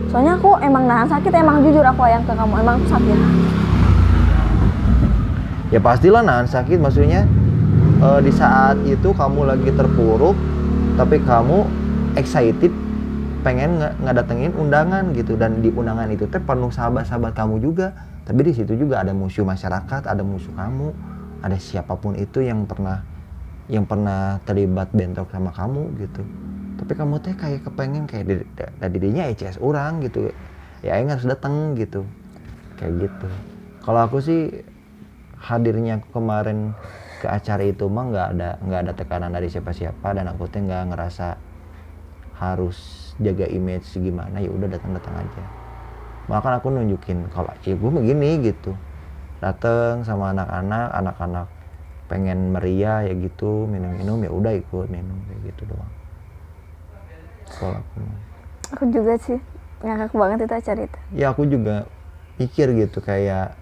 Soalnya aku emang nahan sakit, emang jujur aku ayang ke kamu, emang aku sakit. ya pastilah nahan sakit maksudnya eh, di saat itu kamu lagi terpuruk tapi kamu excited pengen nge- ngedatengin undangan gitu dan di undangan itu teh penuh sahabat-sahabat kamu juga tapi di situ juga ada musuh masyarakat ada musuh kamu ada siapa pun itu yang pernah yang pernah terlibat bentrok sama kamu gitu. Tapi kamu teh kayak kepengen kayak di, da- dirinya ECS orang gitu. Ya aing harus datang gitu. Kayak gitu. Kalau aku sih hadirnya aku kemarin ke acara itu mah nggak ada nggak ada tekanan dari siapa-siapa dan aku teh nggak ngerasa harus jaga image gimana ya udah datang datang aja bahkan aku nunjukin kalau ya gue begini gitu dateng sama anak-anak anak-anak pengen meriah ya gitu minum-minum ya udah ikut minum kayak gitu doang kalau aku. Aku juga sih ngakak banget itu acara itu. ya aku juga mikir gitu kayak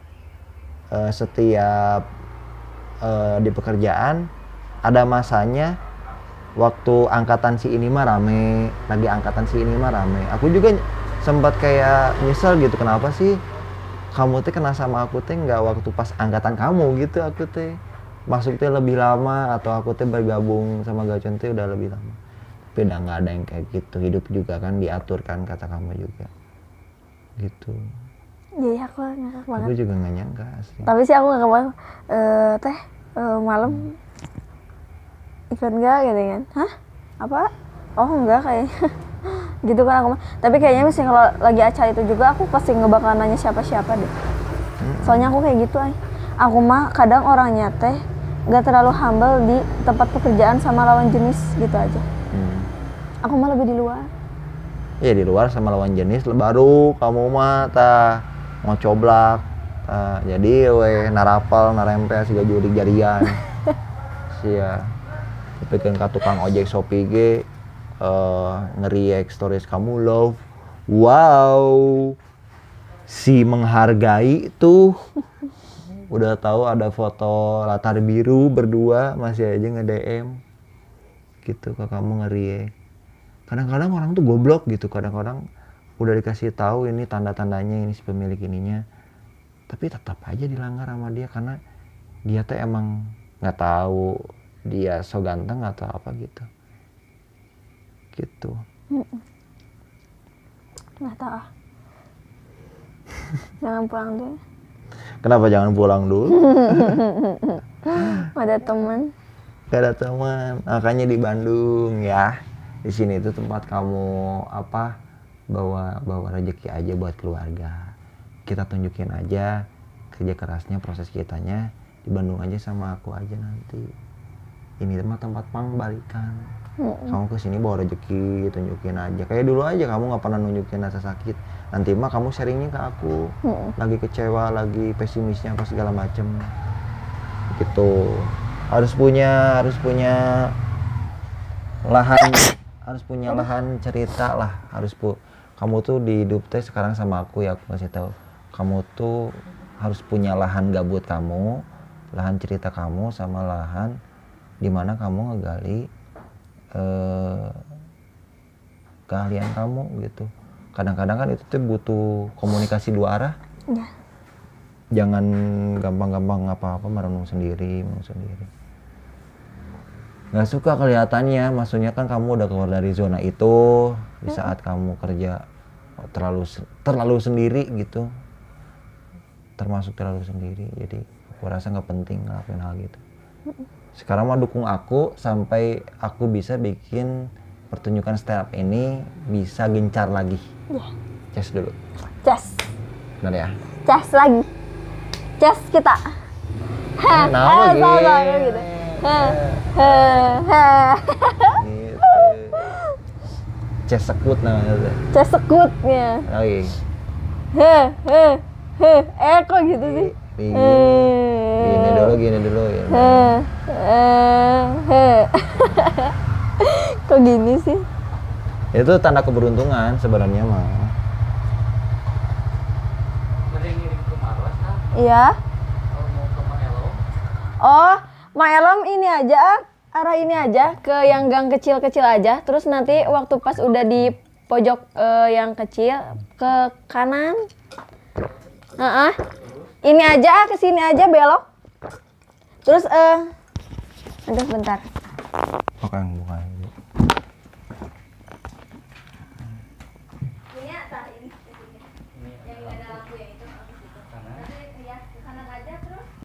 eh, setiap eh, di pekerjaan ada masanya waktu angkatan si ini mah rame lagi angkatan si ini mah rame aku juga sempat kayak nyesel gitu kenapa sih kamu teh kena sama aku teh nggak waktu pas angkatan kamu gitu aku teh masuk teh lebih lama atau aku teh bergabung sama Gacon teh udah lebih lama tapi udah nggak ada yang kayak gitu hidup juga kan diatur kan kata kamu juga gitu Jadi aku ngakak banget. aku juga nggak nyangka asli Tapi sih aku ngakak banget. Eh, teh eh, malam ikut enggak gitu kan? Hah? Apa? Oh enggak kayaknya. gitu kan aku. Tapi kayaknya misalnya kalau lagi acara itu juga aku pasti ngebakalan nanya siapa-siapa deh. Soalnya aku kayak gitu ay. Aku mah kadang orangnya teh nggak terlalu humble di tempat pekerjaan sama lawan jenis gitu aja. Hmm. Aku mah lebih di luar. ya di luar sama lawan jenis baru kamu mah tah mau coblak tah jadi we narapal narempel siga jurik jarian sia tapi kan ka tukang ojek Shopee ge eh ngeriak stories kamu love. Wow. Si menghargai tuh. Udah tahu ada foto latar biru berdua masih aja nge-DM gitu ke kamu ngeriak kadang-kadang orang tuh goblok gitu. Kadang-kadang udah dikasih tahu ini tanda-tandanya ini si pemilik ininya. Tapi tetap aja dilanggar sama dia karena dia tuh emang nggak tahu dia so ganteng atau apa gitu gitu Nggak tahu. ah. Jangan pulang dulu. kenapa jangan pulang dulu Ada teman. gak ada teman makanya di Bandung ya di sini itu tempat kamu apa bawa bawa rezeki aja buat keluarga kita tunjukin aja kerja kerasnya proses kitanya di Bandung aja sama aku aja nanti ini tempat tempat pembalikan kamu ke sini bawa rezeki tunjukin aja. Kayak dulu aja kamu nggak pernah nunjukin rasa sakit. Nanti mah kamu sharingnya ke aku. Lagi kecewa lagi pesimisnya apa segala macem. Gitu. Harus punya harus punya lahan harus punya lahan cerita lah. Harus pu kamu tuh di hidup teh sekarang sama aku ya aku kasih tahu. Kamu tuh harus punya lahan gabut kamu lahan cerita kamu sama lahan di mana kamu ngegali eh, keahlian kamu gitu. Kadang-kadang kan itu tuh butuh komunikasi dua arah. Ya. jangan gampang-gampang apa-apa merenung sendiri merenung sendiri. Nggak suka kelihatannya maksudnya kan kamu udah keluar dari zona itu di saat kamu kerja terlalu terlalu sendiri gitu. Termasuk terlalu sendiri jadi aku rasa nggak penting ngelakuin hal gitu sekarang mah dukung aku sampai aku bisa bikin pertunjukan stand up ini bisa gencar lagi Ces dulu Cas. benar ya Cas lagi. Cas kita. Hah, Kenapa eh, sama gitu? sama gitu. Hah, hah, sekut namanya. Oke. Heh, heh, heh. Eh kok gitu sih? Di- Eh. Gini dulu, gini dulu ya. Heh, eh, heh. Kok gini sih? Itu tanda keberuntungan sebenarnya mah. Iya. Oh, Maelom ini aja, ah. arah ini aja ke yang gang kecil-kecil aja. Terus nanti waktu pas udah di pojok eh, yang kecil ke kanan. Heeh. Ini aja ke sini aja belok. Terus eh aduh bentar. Oke, bukan.